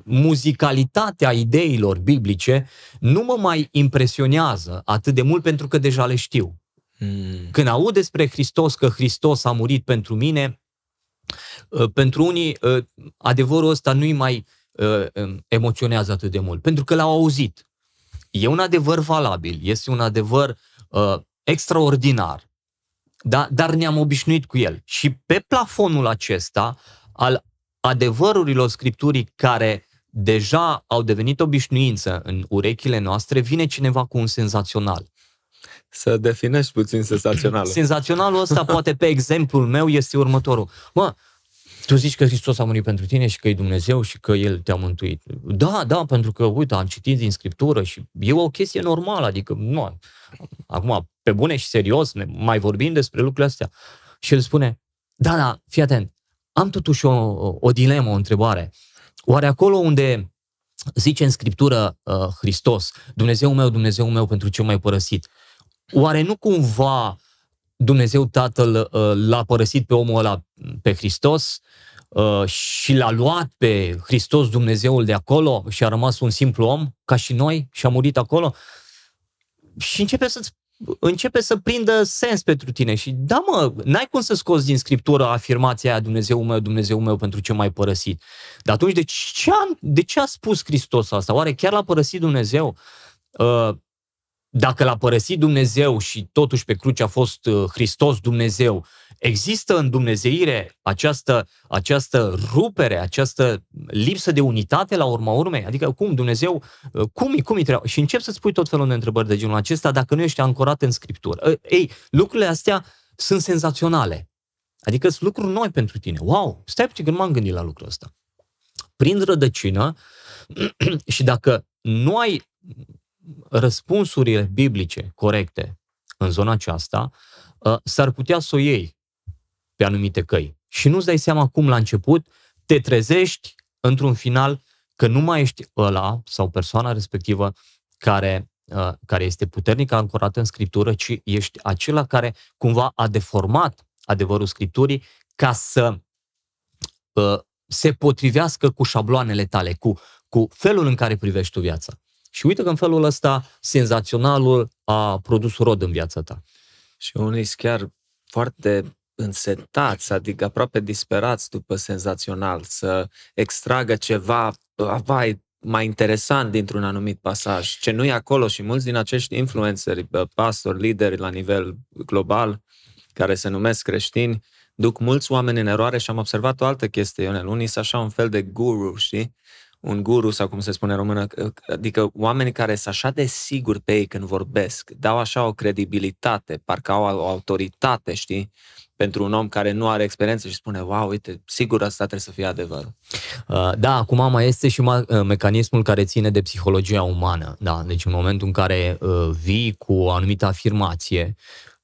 muzicalitatea ideilor biblice nu mă mai impresionează atât de mult pentru că deja le știu. Hmm. Când aud despre Hristos că Hristos a murit pentru mine, uh, pentru unii adevărul ăsta nu-i mai um, emoționează atât de mult, pentru că l-au auzit. E un adevăr valabil, este un adevăr uh, extraordinar, da? dar ne-am obișnuit cu el. Și pe plafonul acesta al adevărurilor Scripturii care deja au devenit obișnuință în urechile noastre, vine cineva cu un senzațional. Să definești puțin senzaționalul. Senzaționalul ăsta, poate pe exemplul meu, este următorul. Mă, tu zici că Hristos a murit pentru tine și că e Dumnezeu și că El te-a mântuit. Da, da, pentru că, uite, am citit din Scriptură și e o chestie normală, adică, nu, acum, pe bune și serios, ne mai vorbim despre lucrurile astea. Și el spune, da, da, fii atent, am totuși o, o dilemă, o întrebare. Oare acolo unde zice în Scriptură uh, Hristos, Dumnezeu meu, Dumnezeu meu, pentru ce m-ai părăsit, oare nu cumva Dumnezeu Tatăl uh, l-a părăsit pe omul ăla, pe Hristos, uh, și l-a luat pe Hristos Dumnezeul de acolo și a rămas un simplu om, ca și noi, și a murit acolo? Și începe să-ți începe să prindă sens pentru tine și da mă, n-ai cum să scoți din scriptură afirmația aia Dumnezeu meu, Dumnezeu meu pentru ce m-ai părăsit. Dar atunci de ce, a, de ce a spus Hristos asta? Oare chiar l-a părăsit Dumnezeu? Uh, dacă l-a părăsit Dumnezeu și totuși pe cruce a fost uh, Hristos Dumnezeu, există în Dumnezeire această, această rupere, această lipsă de unitate la urma urmei? Adică cum Dumnezeu, uh, cum, cum îi trebuie? Și încep să-ți pui tot felul de întrebări de genul acesta dacă nu ești ancorat în Scriptură. Uh, ei, lucrurile astea sunt senzaționale. Adică sunt lucruri noi pentru tine. Wow, stai puțin, când m-am gândit la lucrul ăsta. Prin rădăcină și dacă nu ai răspunsurile biblice corecte în zona aceasta, uh, s-ar putea să o iei pe anumite căi. Și nu-ți dai seama cum la început te trezești într-un final că nu mai ești ăla sau persoana respectivă care, uh, care este puternic ancorat în Scriptură, ci ești acela care cumva a deformat adevărul Scripturii ca să uh, se potrivească cu șabloanele tale, cu, cu felul în care privești tu viața. Și uite că în felul ăsta senzaționalul a produs rod în viața ta. Și unii sunt chiar foarte însetați, adică aproape disperați după senzațional, să extragă ceva vai, mai interesant dintr-un anumit pasaj, ce nu e acolo și mulți din acești influenceri, pastori, lideri la nivel global, care se numesc creștini, duc mulți oameni în eroare și am observat o altă chestie, Ionel. Unii sunt așa un fel de guru, știi? Un guru sau cum se spune în română, adică oameni care sunt așa de siguri pe ei când vorbesc, dau așa o credibilitate, parcă au o autoritate, știi, pentru un om care nu are experiență și spune, wow, uite, sigur asta trebuie să fie adevărul. Uh, da, acum mai este și uh, mecanismul care ține de psihologia umană. Da? Deci în momentul în care uh, vii cu o anumită afirmație,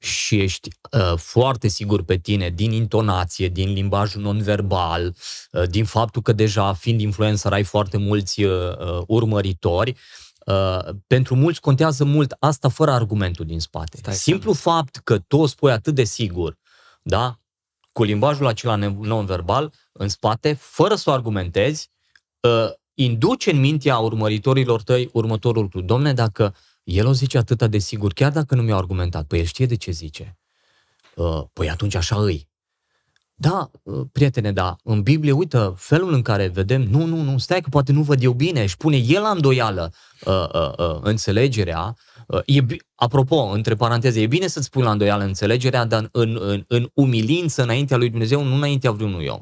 și ești uh, foarte sigur pe tine din intonație, din limbajul non-verbal, uh, din faptul că deja fiind influencer ai foarte mulți uh, uh, urmăritori, uh, pentru mulți contează mult asta fără argumentul din spate. Stai Simplu seama. fapt că tu o spui atât de sigur, da, cu limbajul acela non-verbal în spate, fără să o argumentezi, uh, induce în mintea urmăritorilor tăi următorul lucru. Domne, dacă uh, el o zice atâta de sigur, chiar dacă nu mi-a argumentat. Păi el știe de ce zice. Uh, păi atunci așa îi. Da, uh, prietene, da, în Biblie, uite, felul în care vedem, nu, nu, nu, stai că poate nu văd eu bine, își pune el la îndoială uh, uh, uh, înțelegerea. Uh, e, apropo, între paranteze, e bine să-ți pui la îndoială înțelegerea, dar în, în, în umilință înaintea lui Dumnezeu, nu înaintea vreunui om.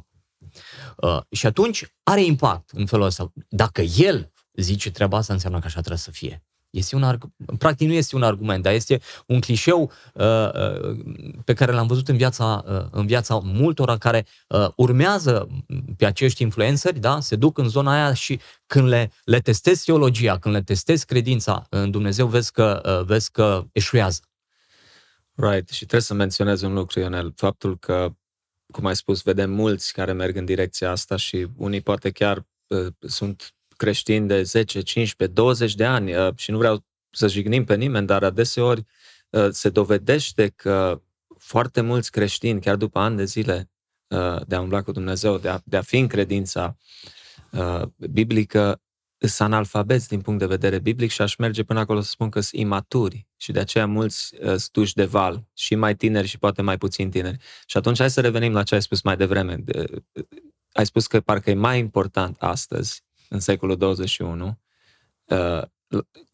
Uh, și atunci are impact în felul ăsta. Dacă el zice treaba asta, înseamnă că așa trebuie să fie. Este un arg- practic nu este un argument, dar este un clișeu uh, uh, pe care l-am văzut în viața, uh, în viața multora care uh, urmează pe acești influenceri, da? se duc în zona aia și când le, le testezi teologia, când le testezi credința în Dumnezeu, vezi că, uh, vezi că eșuează. Right. Și trebuie să menționez un lucru, Ionel, faptul că, cum ai spus, vedem mulți care merg în direcția asta și unii poate chiar uh, sunt creștini de 10, 15, 20 de ani uh, și nu vreau să jignim pe nimeni, dar adeseori uh, se dovedește că foarte mulți creștini, chiar după ani de zile uh, de a umbla cu Dumnezeu, de a, de a fi în credința uh, biblică, sunt analfabeți din punct de vedere biblic și aș merge până acolo să spun că sunt imaturi și de aceea mulți uh, stuși de val și mai tineri și poate mai puțin tineri. Și atunci hai să revenim la ce ai spus mai devreme. De, ai spus că parcă e mai important astăzi, în secolul 21, uh,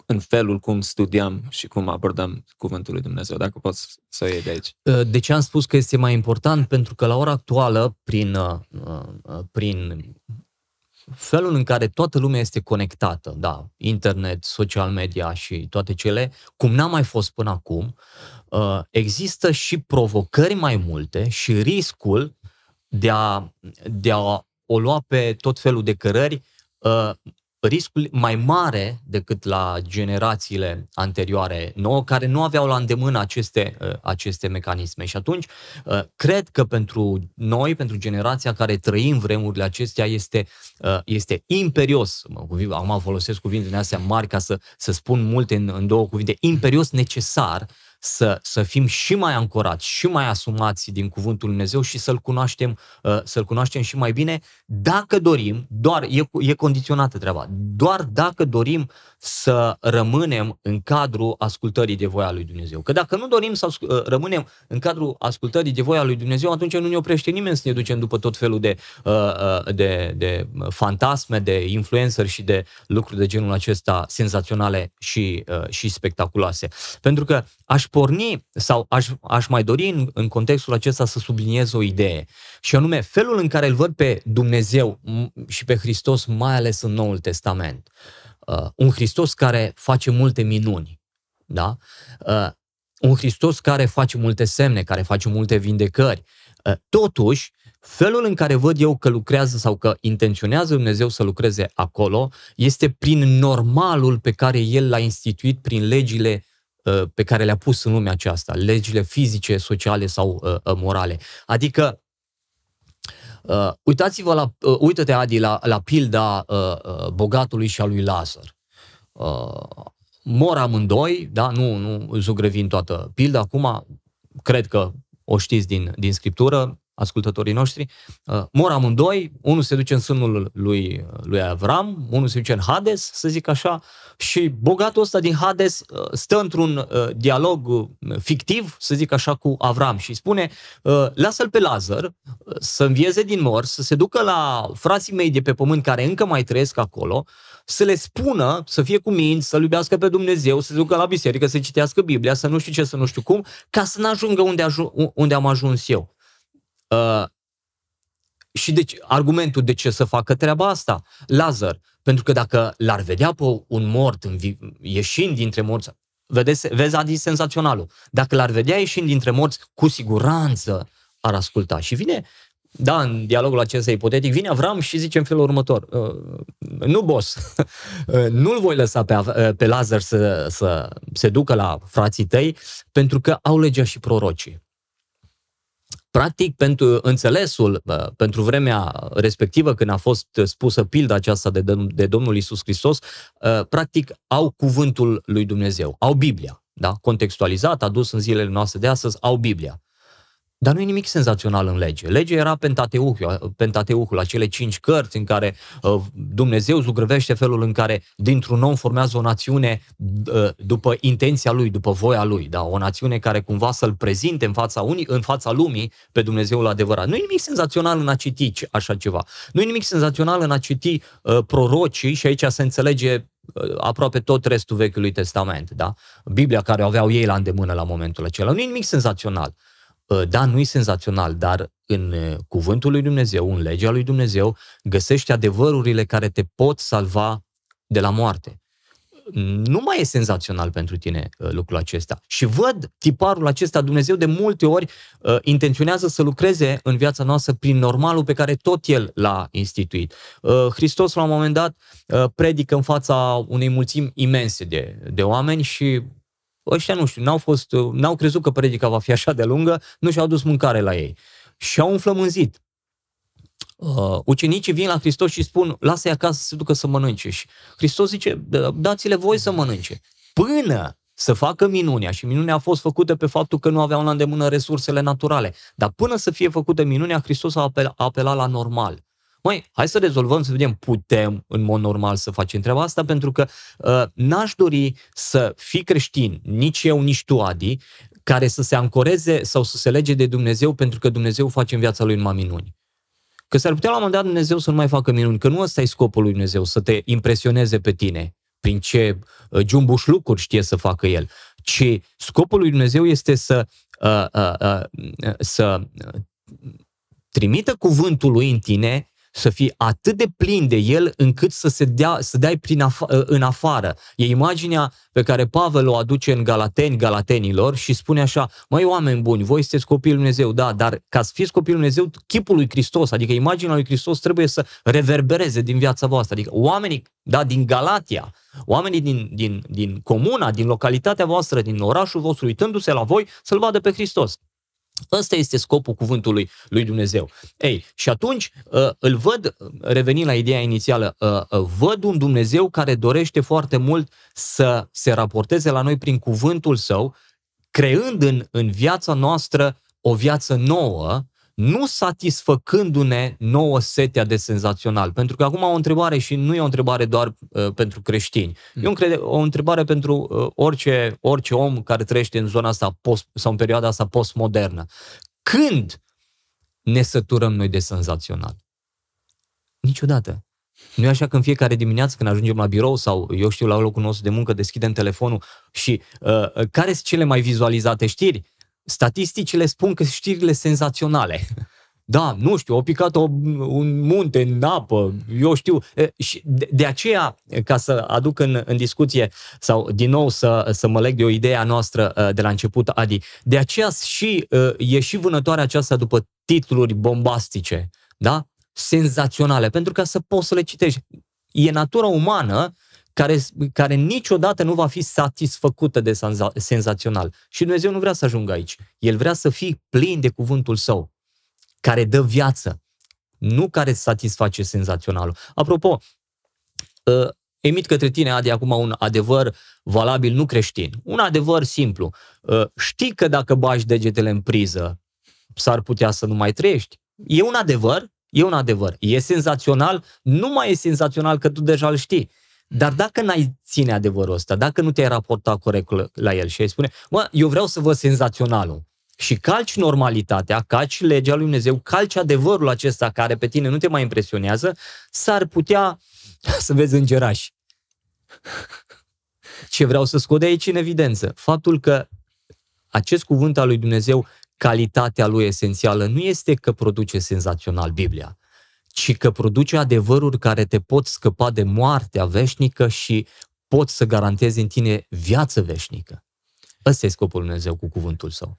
în felul cum studiem și cum abordăm Cuvântul lui Dumnezeu, dacă poți să o iei de aici. Uh, de ce am spus că este mai important? Pentru că la ora actuală, prin, uh, prin felul în care toată lumea este conectată, da, internet, social media și toate cele, cum n-a mai fost până acum, uh, există și provocări mai multe și riscul de a, de a o lua pe tot felul de cărări uh, riscul mai mare decât la generațiile anterioare nouă, care nu aveau la îndemână aceste, uh, aceste mecanisme. Și atunci, uh, cred că pentru noi, pentru generația care trăim vremurile acestea, este, uh, este imperios, acum folosesc cuvintele astea mari ca să, să spun multe în, în două cuvinte, imperios necesar să, să fim și mai ancorați, și mai asumați din Cuvântul Lui Dumnezeu și să-L cunoaștem, uh, să-L cunoaștem și mai bine, dacă dorim, doar, e, e condiționată treaba, doar dacă dorim să rămânem în cadrul ascultării de voia lui Dumnezeu. Că dacă nu dorim să uh, rămânem în cadrul ascultării de voia lui Dumnezeu, atunci nu ne oprește nimeni să ne ducem după tot felul de, uh, de, de fantasme, de influencer și de lucruri de genul acesta senzaționale și, și spectaculoase. Pentru că aș porni sau aș, aș mai dori în, în contextul acesta să subliniez o idee și anume felul în care îl văd pe Dumnezeu și pe Hristos, mai ales în Noul Testament. Uh, un Hristos care face multe minuni, da? Uh, un Hristos care face multe semne, care face multe vindecări. Uh, totuși, felul în care văd eu că lucrează sau că intenționează Dumnezeu să lucreze acolo este prin normalul pe care El l-a instituit prin legile Uh, pe care le-a pus în lumea aceasta, legile fizice, sociale sau uh, uh, morale. Adică, uh, uitați-vă la, uh, uită-te Adi la, la pilda uh, uh, bogatului și a lui Lazar. Uh, mor amândoi, da, nu, nu zugrăvin toată pilda, acum cred că o știți din, din scriptură, ascultătorii noștri, uh, mor amândoi, unul se duce în sânul lui, lui Avram, unul se duce în Hades, să zic așa, și bogatul ăsta din Hades uh, stă într-un uh, dialog fictiv, să zic așa, cu Avram și spune, lasă-l pe Lazar să învieze din mor, să se ducă la frații mei de pe pământ care încă mai trăiesc acolo, să le spună, să fie cu minți, să-L iubească pe Dumnezeu, să se ducă la biserică, să citească Biblia, să nu știu ce, să nu știu cum, ca să nu ajungă unde, ajung, unde am ajuns eu. Uh, și deci, argumentul de ce să facă treaba asta? Lazar, pentru că dacă l-ar vedea pe un mort învi- ieșind dintre morți, vedeți, vezi Adi senzaționalul, dacă l-ar vedea ieșind dintre morți, cu siguranță ar asculta. Și vine, da, în dialogul acesta ipotetic, vine Avram și zice în felul următor, uh, nu boss, uh, nu-l voi lăsa pe, uh, pe Lazar să, să se ducă la frații tăi, pentru că au legea și prorocii. Practic, pentru înțelesul, pentru vremea respectivă, când a fost spusă pilda aceasta de, de Domnul Isus Hristos, practic au cuvântul lui Dumnezeu, au Biblia, da? contextualizat, adus în zilele noastre de astăzi, au Biblia. Dar nu e nimic senzațional în lege. Legea era Pentateuchul, Pentateuchul, acele cinci cărți în care uh, Dumnezeu zugrăvește felul în care dintr-un om formează o națiune uh, după intenția lui, după voia lui. Da? O națiune care cumva să-l prezinte în fața, unii, în fața lumii pe Dumnezeul adevărat. Nu e nimic senzațional în a citi așa ceva. Nu e nimic senzațional în a citi uh, prorocii și aici se înțelege uh, aproape tot restul Vechiului Testament, da? Biblia care o aveau ei la îndemână la momentul acela. Nu e nimic senzațional. Da, nu e senzațional, dar în cuvântul lui Dumnezeu, în legea lui Dumnezeu, găsești adevărurile care te pot salva de la moarte nu mai e senzațional pentru tine uh, lucrul acesta. Și văd tiparul acesta, Dumnezeu de multe ori uh, intenționează să lucreze în viața noastră prin normalul pe care tot El l-a instituit. Uh, Hristos la un moment dat uh, predică în fața unei mulțimi imense de, de oameni și ăștia, nu știu, n-au, fost, uh, n-au crezut că predica va fi așa de lungă, nu și-au dus mâncare la ei. Și au înflămânzit uh, ucenicii vin la Hristos și spun, lasă-i acasă să se ducă să mănânce. Și Hristos zice, da, dați-le voi să mănânce. Până să facă minunea și minunea a fost făcută pe faptul că nu aveau la îndemână resursele naturale. Dar până să fie făcută minunea, Hristos a, apel, a apelat la normal. Măi, hai să rezolvăm, să vedem, putem în mod normal să facem treaba asta, pentru că uh, n-aș dori să fii creștin, nici eu, nici tu, Adi, care să se ancoreze sau să se lege de Dumnezeu pentru că Dumnezeu face în viața lui numai minuni. Că s-ar putea la un moment dat Dumnezeu să nu mai facă minuni, că nu ăsta e scopul lui Dumnezeu, să te impresioneze pe tine prin ce uh, jumbuș lucruri știe să facă El, ci scopul lui Dumnezeu este să, uh, uh, uh, să uh, trimită cuvântul lui în tine să fii atât de plin de el încât să se dea, să dai prin af- în afară. E imaginea pe care Pavel o aduce în Galateni, Galatenilor și spune așa, măi oameni buni, voi sunteți copiii lui Dumnezeu, da, dar ca să fiți copiii lui Dumnezeu, chipul lui Hristos, adică imaginea lui Hristos trebuie să reverbereze din viața voastră. Adică oamenii, da, din Galatia, oamenii din, din, din comuna, din localitatea voastră, din orașul vostru, uitându-se la voi, să-L vadă pe Hristos. Ăsta este scopul cuvântului lui Dumnezeu. Ei, și atunci uh, îl văd, revenind la ideea inițială, uh, uh, văd un Dumnezeu care dorește foarte mult să se raporteze la noi prin cuvântul său, creând în, în viața noastră o viață nouă, nu satisfăcându-ne nouă setea de senzațional. Pentru că acum o întrebare și nu e o întrebare doar uh, pentru creștini. Mm. E o, o întrebare pentru uh, orice, orice om care trăiește în zona asta post, sau în perioada asta postmodernă. Când ne săturăm noi de senzațional? Niciodată. Nu e așa că în fiecare dimineață când ajungem la birou sau, eu știu, la locul nostru de muncă, deschidem telefonul și uh, care sunt cele mai vizualizate știri? Statisticile spun că știrile senzaționale. Da, nu știu, au picat o, un munte în apă, eu știu. Și de, de aceea, ca să aduc în, în discuție sau din nou să, să mă leg de o idee a noastră de la început, Adi, de aceea și, e și vânătoarea aceasta după titluri bombastice, da? senzaționale, pentru ca să poți să le citești. E natura umană care, care niciodată nu va fi satisfăcută de senza, senzațional. Și Dumnezeu nu vrea să ajungă aici. El vrea să fii plin de cuvântul său, care dă viață, nu care satisface senzaționalul. Apropo, uh, emit către tine, Adi, acum un adevăr valabil, nu creștin. Un adevăr simplu. Uh, știi că dacă bagi degetele în priză, s-ar putea să nu mai trăiești. E un adevăr, e un adevăr. E senzațional, nu mai e senzațional că tu deja îl știi. Dar dacă n-ai ține adevărul ăsta, dacă nu te-ai raportat corect la el și ai spune, mă, eu vreau să văd senzaționalul, și calci normalitatea, calci legea lui Dumnezeu, calci adevărul acesta care pe tine nu te mai impresionează, s-ar putea să vezi îngerași. Ce vreau să scot de aici în evidență? Faptul că acest cuvânt al lui Dumnezeu, calitatea lui esențială, nu este că produce senzațional Biblia, ci că produce adevăruri care te pot scăpa de moartea veșnică și pot să garanteze în tine viață veșnică. Ăsta e scopul lui Dumnezeu cu cuvântul său.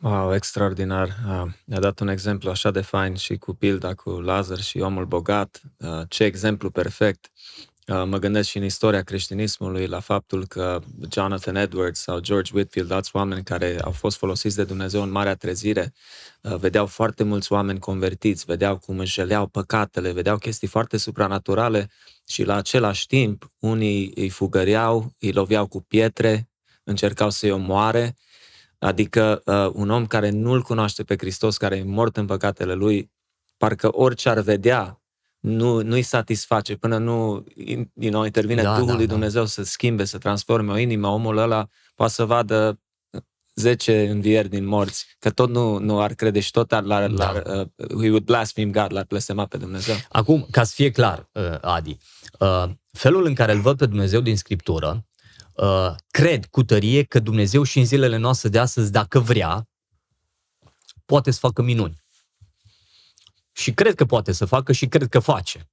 Wow, extraordinar. Mi-a dat un exemplu așa de fain și cu pilda cu Lazar și omul bogat. Ce exemplu perfect. Uh, mă gândesc și în istoria creștinismului la faptul că Jonathan Edwards sau George Whitfield, alți oameni care au fost folosiți de Dumnezeu în Marea Trezire, uh, vedeau foarte mulți oameni convertiți, vedeau cum își jeleau păcatele, vedeau chestii foarte supranaturale și la același timp unii îi fugăreau, îi loveau cu pietre, încercau să-i omoare, adică uh, un om care nu-L cunoaște pe Hristos, care e mort în păcatele lui, parcă orice ar vedea nu, nu-i satisface până nu you know, intervine da, Duhul da, lui da. Dumnezeu să schimbe, să transforme o inimă, omul ăla poate să vadă 10 învieri din morți, că tot nu, nu ar crede și tot ar, l-ar, da. l-ar, uh, he would blaspheme God, l-ar blestema pe Dumnezeu. Acum, ca să fie clar, uh, Adi, uh, felul în care îl văd pe Dumnezeu din Scriptură, uh, cred cu tărie că Dumnezeu și în zilele noastre de astăzi, dacă vrea, poate să facă minuni. Și cred că poate să facă și cred că face.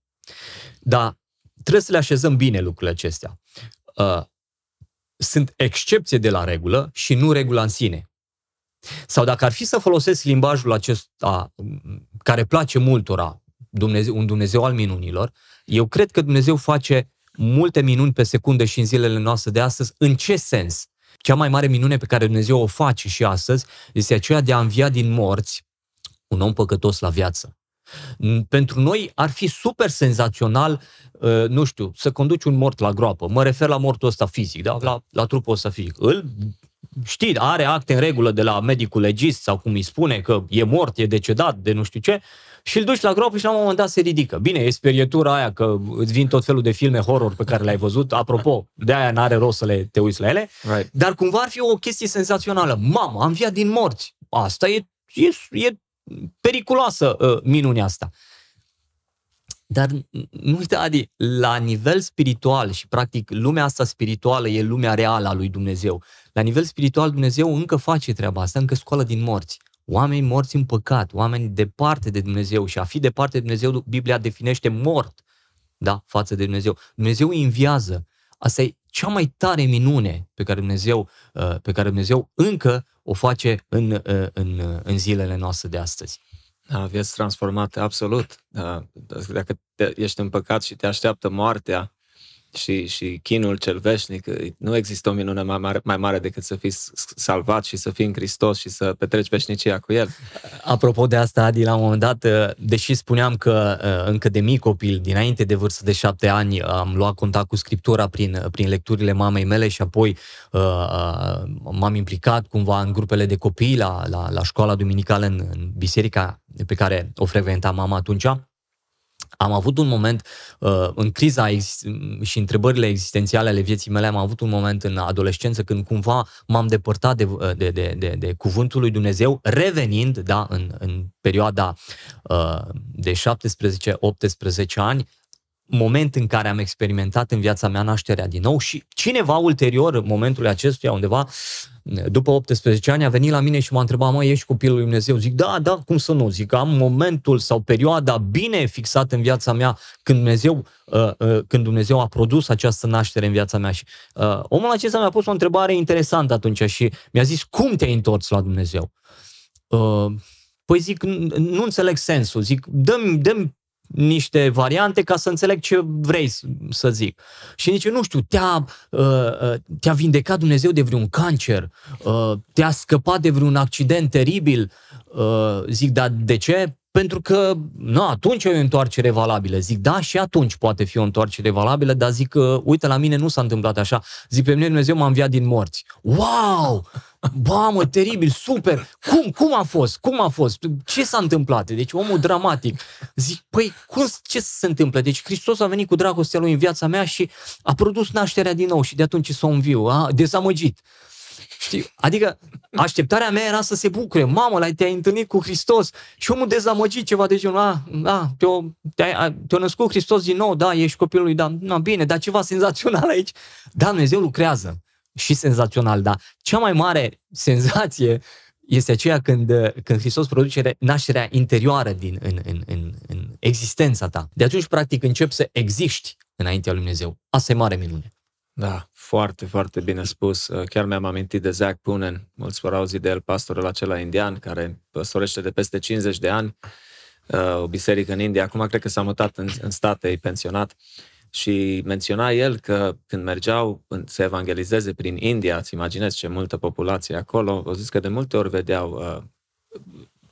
Dar trebuie să le așezăm bine lucrurile acestea. Uh, sunt excepție de la regulă și nu regula în sine. Sau dacă ar fi să folosesc limbajul acesta care place multora, Dumnezeu, un Dumnezeu al minunilor, eu cred că Dumnezeu face multe minuni pe secundă și în zilele noastre de astăzi. În ce sens? Cea mai mare minune pe care Dumnezeu o face și astăzi este aceea de a învia din morți un om păcătos la viață. Pentru noi ar fi super senzațional, uh, nu știu, să conduci un mort la groapă. Mă refer la mortul ăsta fizic, da? la, la trupul ăsta fizic. Îl știi, are acte în regulă de la medicul legist sau cum îi spune că e mort, e decedat de nu știu ce și îl duci la groapă și la un moment dat se ridică. Bine, e sperietura aia că îți vin tot felul de filme horror pe care le-ai văzut. Apropo, de aia n-are rost să le te uiți la ele. Right. Dar cumva ar fi o chestie senzațională. Mamă, am viat din morți. Asta e, e, e periculoasă uh, minunea asta. Dar nu uita, Adi, la nivel spiritual și practic lumea asta spirituală e lumea reală a lui Dumnezeu. La nivel spiritual Dumnezeu încă face treaba asta, încă scoală din morți. Oameni morți în păcat, oameni departe de Dumnezeu și a fi departe de Dumnezeu, Biblia definește mort, da, față de Dumnezeu. Dumnezeu îi înviază. Asta e cea mai tare minune pe care Dumnezeu, uh, pe care Dumnezeu încă o face în, uh, în, în zilele noastre de astăzi. Da, vieți transformate, absolut. Da, dacă te, ești în păcat și te așteaptă moartea, și, și chinul cel veșnic. Nu există o minune mai mare, mai mare decât să fii salvat și să fii în Hristos și să petreci veșnicia cu El. Apropo de asta, Adi, la un moment dat, uh, deși spuneam că uh, încă de mic copil, dinainte de vârstă de șapte ani, am luat contact cu Scriptura prin, prin lecturile mamei mele și apoi uh, uh, m-am implicat cumva în grupele de copii la, la, la școala duminicală în, în biserica pe care o frecventa mama atunci am avut un moment uh, în criza ex- și întrebările existențiale ale vieții mele, am avut un moment în adolescență când cumva m-am depărtat de, uh, de, de, de, de cuvântul lui Dumnezeu, revenind da, în, în perioada uh, de 17-18 ani, moment în care am experimentat în viața mea nașterea din nou și cineva ulterior, momentului acestuia, undeva după 18 ani, a venit la mine și m-a întrebat, mă, ești copilul lui Dumnezeu? Zic, da, da, cum să nu? Zic, am momentul sau perioada bine fixată în viața mea când Dumnezeu, uh, uh, când Dumnezeu a produs această naștere în viața mea. Și uh, omul acesta mi-a pus o întrebare interesantă atunci și mi-a zis, cum te-ai întors la Dumnezeu? Uh, Păi zic, nu înțeleg sensul. Zic, dă-mi, dă niște variante ca să înțeleg ce vrei să zic. Și zice, nu știu, te-a, uh, uh, te-a vindecat Dumnezeu de vreun cancer, uh, te-a scăpat de vreun accident teribil. Zic, dar de ce? Pentru că, nu, atunci e o întoarcere valabilă. Zic, da, și atunci poate fi o întoarcere valabilă, dar zic că, uite, la mine nu s-a întâmplat așa. Zic, pe mine Dumnezeu m-a înviat din morți. Wow! Mamă, teribil, super! Cum, cum a fost? Cum a fost? Ce s-a întâmplat? Deci omul dramatic. Zic, păi, cum, ce se întâmplă? Deci Hristos a venit cu dragostea lui în viața mea și a produs nașterea din nou și de atunci s-a înviu. A, dezamăgit. Știi? Adică așteptarea mea era să se bucure. Mamă, l te-ai întâlnit cu Hristos și omul dezamăgit ceva de genul, a, a te-a, te-a, te născut Hristos din nou, da, ești copilul lui, da, na, bine, dar ceva senzațional aici. Da, Dumnezeu lucrează și senzațional, dar cea mai mare senzație este aceea când, când Hristos produce nașterea interioară din, în, în, în, în existența ta. De atunci, practic, începi să existi înaintea lui Dumnezeu. Asta e mare minune. Da, foarte, foarte bine spus. Chiar mi-am amintit de Zach Punen, mulți vor auzi de el, pastorul acela indian, care păstorește de peste 50 de ani o biserică în India. Acum cred că s-a mutat în, în state, e pensionat. Și menționa el că când mergeau să evangelizeze prin India, îți imaginezi ce multă populație acolo, au zis că de multe ori vedeau uh,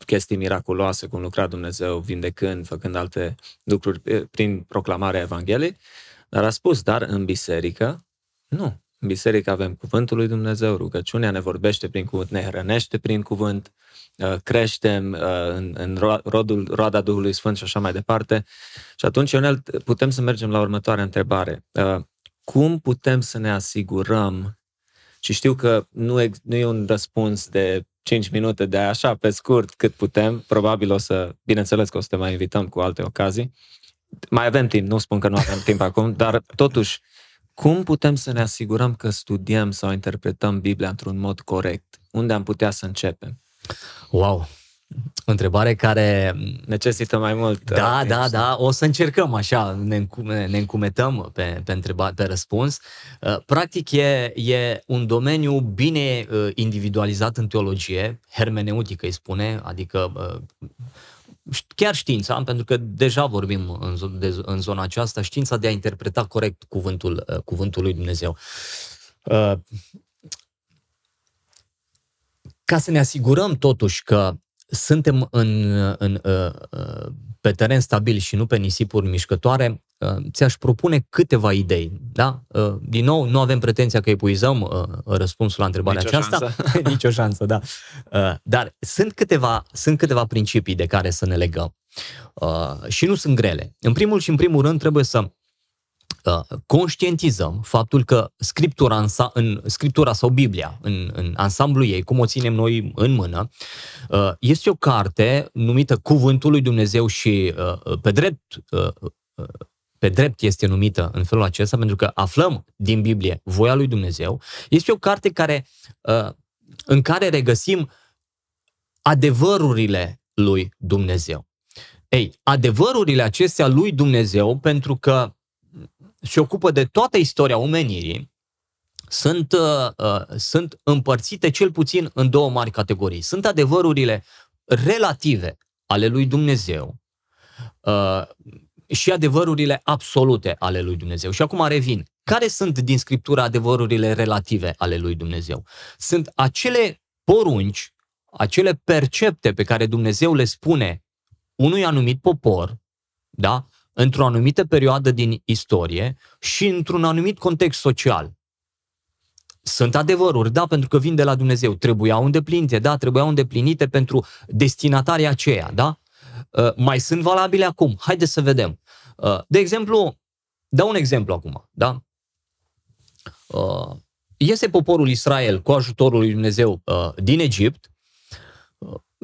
chestii miraculoase, cum lucra Dumnezeu, vindecând, făcând alte lucruri prin proclamarea Evangheliei, dar a spus, dar în biserică, nu. În biserică avem cuvântul lui Dumnezeu, rugăciunea ne vorbește prin cuvânt, ne hrănește prin cuvânt, uh, creștem uh, în, în rodul, roada Duhului Sfânt și așa mai departe. Și atunci, Ionel, putem să mergem la următoarea întrebare. Uh, cum putem să ne asigurăm, și știu că nu e, nu e un răspuns de 5 minute, de așa, pe scurt, cât putem, probabil o să, bineînțeles că o să te mai invităm cu alte ocazii, mai avem timp, nu spun că nu avem timp acum, dar totuși, cum putem să ne asigurăm că studiem sau interpretăm Biblia într-un mod corect? Unde am putea să începem? Wow! întrebare care... Necesită mai mult. Da, uh, da, timp. da, o să încercăm așa, ne, încume, ne încumetăm pe, pe, întreba, pe răspuns. Uh, Practic e, e un domeniu bine uh, individualizat în teologie, hermeneutică îi spune, adică uh, chiar știința, pentru că deja vorbim în, zo- de, în zona aceasta, știința de a interpreta corect cuvântul, uh, cuvântul lui Dumnezeu. Uh, Ca să ne asigurăm totuși că suntem în, în, uh, uh, pe teren stabil și nu pe nisipuri mișcătoare, uh, ți-aș propune câteva idei. Da? Uh, Din nou, nu avem pretenția că epuizăm uh, răspunsul la întrebarea Nicio aceasta. șansă. Nici o șansă, da. Uh, Dar sunt câteva, sunt câteva principii de care să ne legăm. Uh, Și nu sunt grele. În primul și în primul rând trebuie să uh, conștientizăm faptul că scriptura, în, sa- în scriptura sau Biblia, în, în ansamblu ei, cum o ținem noi în mână, uh, este o carte numită Cuvântul lui Dumnezeu și uh, pe drept uh, uh, pe drept este numită în felul acesta, pentru că aflăm din Biblie voia lui Dumnezeu. Este o carte care, uh, în care regăsim adevărurile lui Dumnezeu. Ei, adevărurile acestea lui Dumnezeu, pentru că se ocupă de toată istoria omenirii, sunt, uh, uh, sunt împărțite cel puțin în două mari categorii. Sunt adevărurile relative ale lui Dumnezeu uh, și adevărurile absolute ale lui Dumnezeu. Și acum revin. Care sunt din Scriptură adevărurile relative ale lui Dumnezeu? Sunt acele porunci, acele percepte pe care Dumnezeu le spune unui anumit popor, da? Într-o anumită perioadă din istorie și într-un anumit context social. Sunt adevăruri, da, pentru că vin de la Dumnezeu. Trebuiau îndeplinite, da, trebuiau îndeplinite pentru destinatarii aceea, da? Uh, mai sunt valabile acum? Haideți să vedem. Uh, de exemplu, dau un exemplu acum, da? Uh, iese poporul Israel cu ajutorul lui Dumnezeu uh, din Egipt,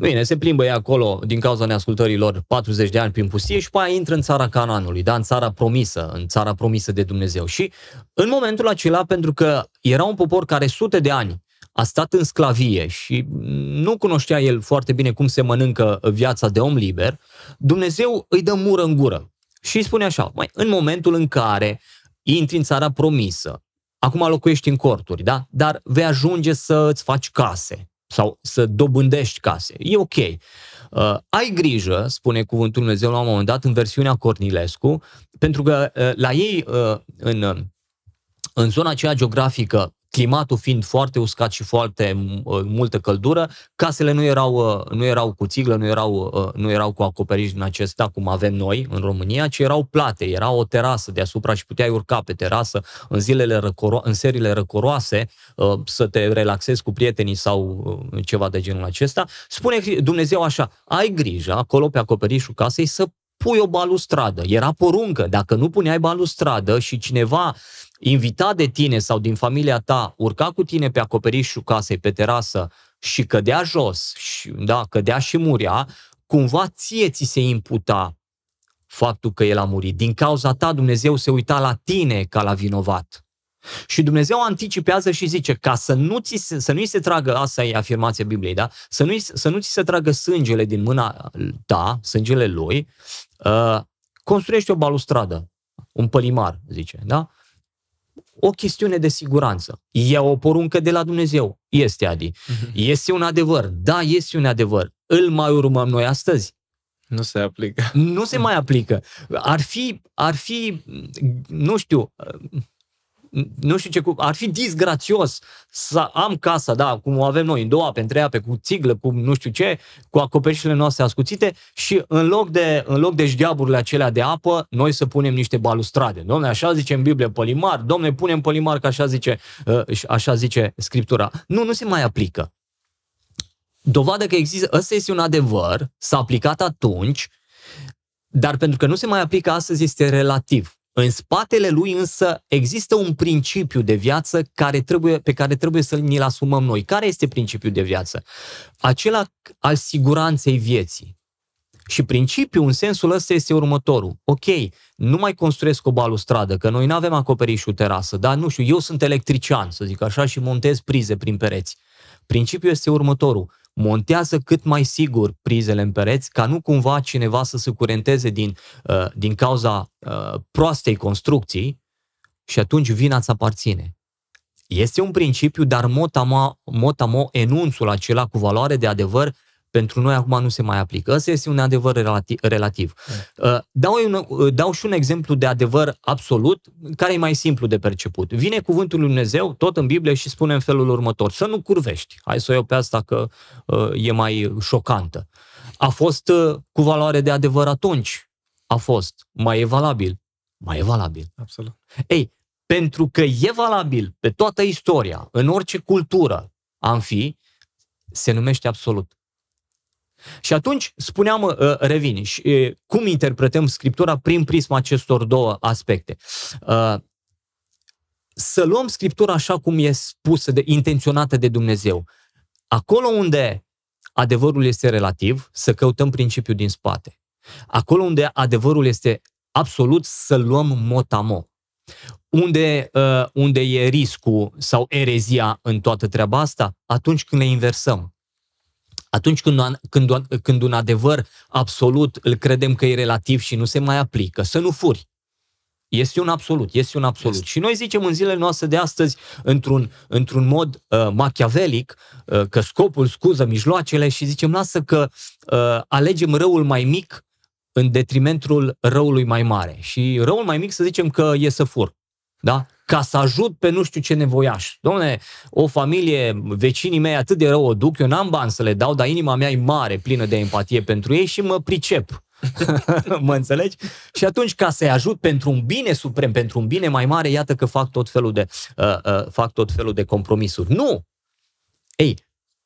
Bine, se plimbă ei acolo din cauza neascultării lor 40 de ani prin pustie și pe aia intră în țara Cananului, da, în țara promisă, în țara promisă de Dumnezeu. Și în momentul acela, pentru că era un popor care sute de ani a stat în sclavie și nu cunoștea el foarte bine cum se mănâncă viața de om liber, Dumnezeu îi dă mură în gură. Și îi spune așa, mai în momentul în care intri în țara promisă, acum locuiești în corturi, da? Dar vei ajunge să îți faci case sau să dobândești case. E ok. Uh, ai grijă, spune cuvântul Dumnezeu la un moment dat în versiunea Cornilescu, pentru că uh, la ei uh, în, uh, în zona aceea geografică, climatul fiind foarte uscat și foarte uh, multă căldură, casele nu erau, uh, nu erau cu țiglă, nu erau, uh, nu erau cu acoperiș din acesta, cum avem noi în România, ci erau plate, era o terasă deasupra și puteai urca pe terasă în zilele răcoro- în serile răcoroase uh, să te relaxezi cu prietenii sau uh, ceva de genul acesta. Spune Dumnezeu așa, ai grijă acolo pe acoperișul casei să pui o balustradă. Era poruncă, dacă nu puneai balustradă și cineva invitat de tine sau din familia ta urca cu tine pe acoperișul casei, pe terasă și cădea jos, și, da, cădea și murea, cumva ție ți se imputa faptul că el a murit. Din cauza ta Dumnezeu se uita la tine ca la vinovat. Și Dumnezeu anticipează și zice, ca să nu ți se, să nu-i se tragă, asta e afirmația Bibliei, da? Să nu, să nu ți se tragă sângele din mâna ta, sângele lui, uh, construiește o balustradă, un pălimar, zice, da? O chestiune de siguranță. E o poruncă de la Dumnezeu. Este, Adi. Este un adevăr. Da, este un adevăr. Îl mai urmăm noi astăzi? Nu se aplică. Nu se mai aplică. Ar fi, ar fi, nu știu, nu știu ce, cu- ar fi disgrațios să am casa, da, cum o avem noi, în două ape, în trei ape, cu țiglă, cu nu știu ce, cu acoperișele noastre ascuțite și în loc de, în loc de șgheaburile acelea de apă, noi să punem niște balustrade. Domne, așa zice în Biblie polimar, domne, punem polimar, că așa zice, uh, așa zice Scriptura. Nu, nu se mai aplică. Dovadă că există, ăsta este un adevăr, s-a aplicat atunci, dar pentru că nu se mai aplică astăzi este relativ. În spatele lui însă există un principiu de viață care trebuie, pe care trebuie să ni-l asumăm noi. Care este principiul de viață? Acela al siguranței vieții. Și principiul în sensul ăsta este următorul. Ok, nu mai construiesc o balustradă, că noi nu avem acoperișul terasă, dar nu știu, eu sunt electrician, să zic așa, și montez prize prin pereți. Principiul este următorul. Montează cât mai sigur prizele în pereți, ca nu cumva cineva să se curenteze din, uh, din cauza uh, proastei construcții și atunci vina îți aparține. Este un principiu, dar motamo, motamo enunțul acela cu valoare de adevăr pentru noi acum nu se mai aplică. Ăsta este un adevăr relativ. relativ. Mm. Dau, un, uh, dau și un exemplu de adevăr absolut, care e mai simplu de perceput. Vine cuvântul lui Dumnezeu, tot în Biblie, și spune în felul următor, să nu curvești. Hai să o iau pe asta că uh, e mai șocantă. A fost uh, cu valoare de adevăr atunci. A fost. Mai e valabil. Mai e valabil. Absolut. Ei, pentru că e valabil pe toată istoria, în orice cultură am fi, se numește absolut. Și atunci, spuneam, uh, revin, și, uh, cum interpretăm Scriptura prin prisma acestor două aspecte. Uh, să luăm Scriptura așa cum e spusă, de, intenționată de Dumnezeu. Acolo unde adevărul este relativ, să căutăm principiul din spate. Acolo unde adevărul este absolut, să luăm motamo. Unde, uh, unde e riscul sau erezia în toată treaba asta? Atunci când le inversăm. Atunci când un, când, când un adevăr absolut îl credem că e relativ și nu se mai aplică, să nu furi. Este un absolut, este un absolut. Este. Și noi zicem în zilele noastre de astăzi, într-un, într-un mod uh, machiavelic, uh, că scopul scuză mijloacele și zicem, lasă că uh, alegem răul mai mic în detrimentul răului mai mare. Și răul mai mic să zicem că e să fur. Da? ca să ajut pe nu știu ce nevoiaș. Domne, o familie, vecinii mei atât de rău o duc, eu n-am bani să le dau, dar inima mea e mare, plină de empatie pentru ei și mă pricep. mă înțelegi? Și atunci, ca să-i ajut pentru un bine suprem, pentru un bine mai mare, iată că fac tot felul de, uh, uh, fac tot felul de compromisuri. Nu! Ei,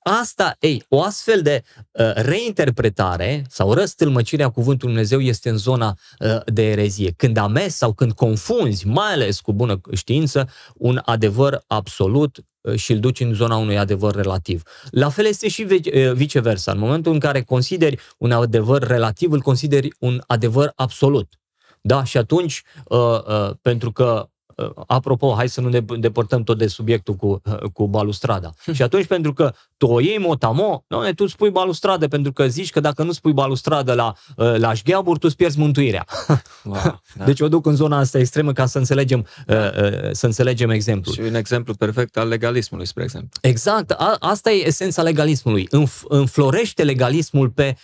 Asta, ei, o astfel de uh, reinterpretare sau răstâlmăcirea cuvântului Dumnezeu este în zona uh, de erezie. Când amesi sau când confunzi, mai ales cu bună știință, un adevăr absolut uh, și îl duci în zona unui adevăr relativ. La fel este și uh, viceversa. În momentul în care consideri un adevăr relativ, îl consideri un adevăr absolut. Da? Și atunci, uh, uh, pentru că Uh, apropo, hai să nu ne depărtăm tot de subiectul cu, uh, cu balustrada. Și atunci, pentru că tu o iei motamo, nu, tu spui balustradă, pentru că zici că dacă nu spui balustradă la, uh, la șgheaburi, tu îți pierzi mântuirea. Wow, da. Deci o duc în zona asta extremă ca să înțelegem, să înțelegem exemplul. Și un exemplu perfect al legalismului, spre exemplu. Exact, a, asta e esența legalismului. Înf, înflorește legalismul pe,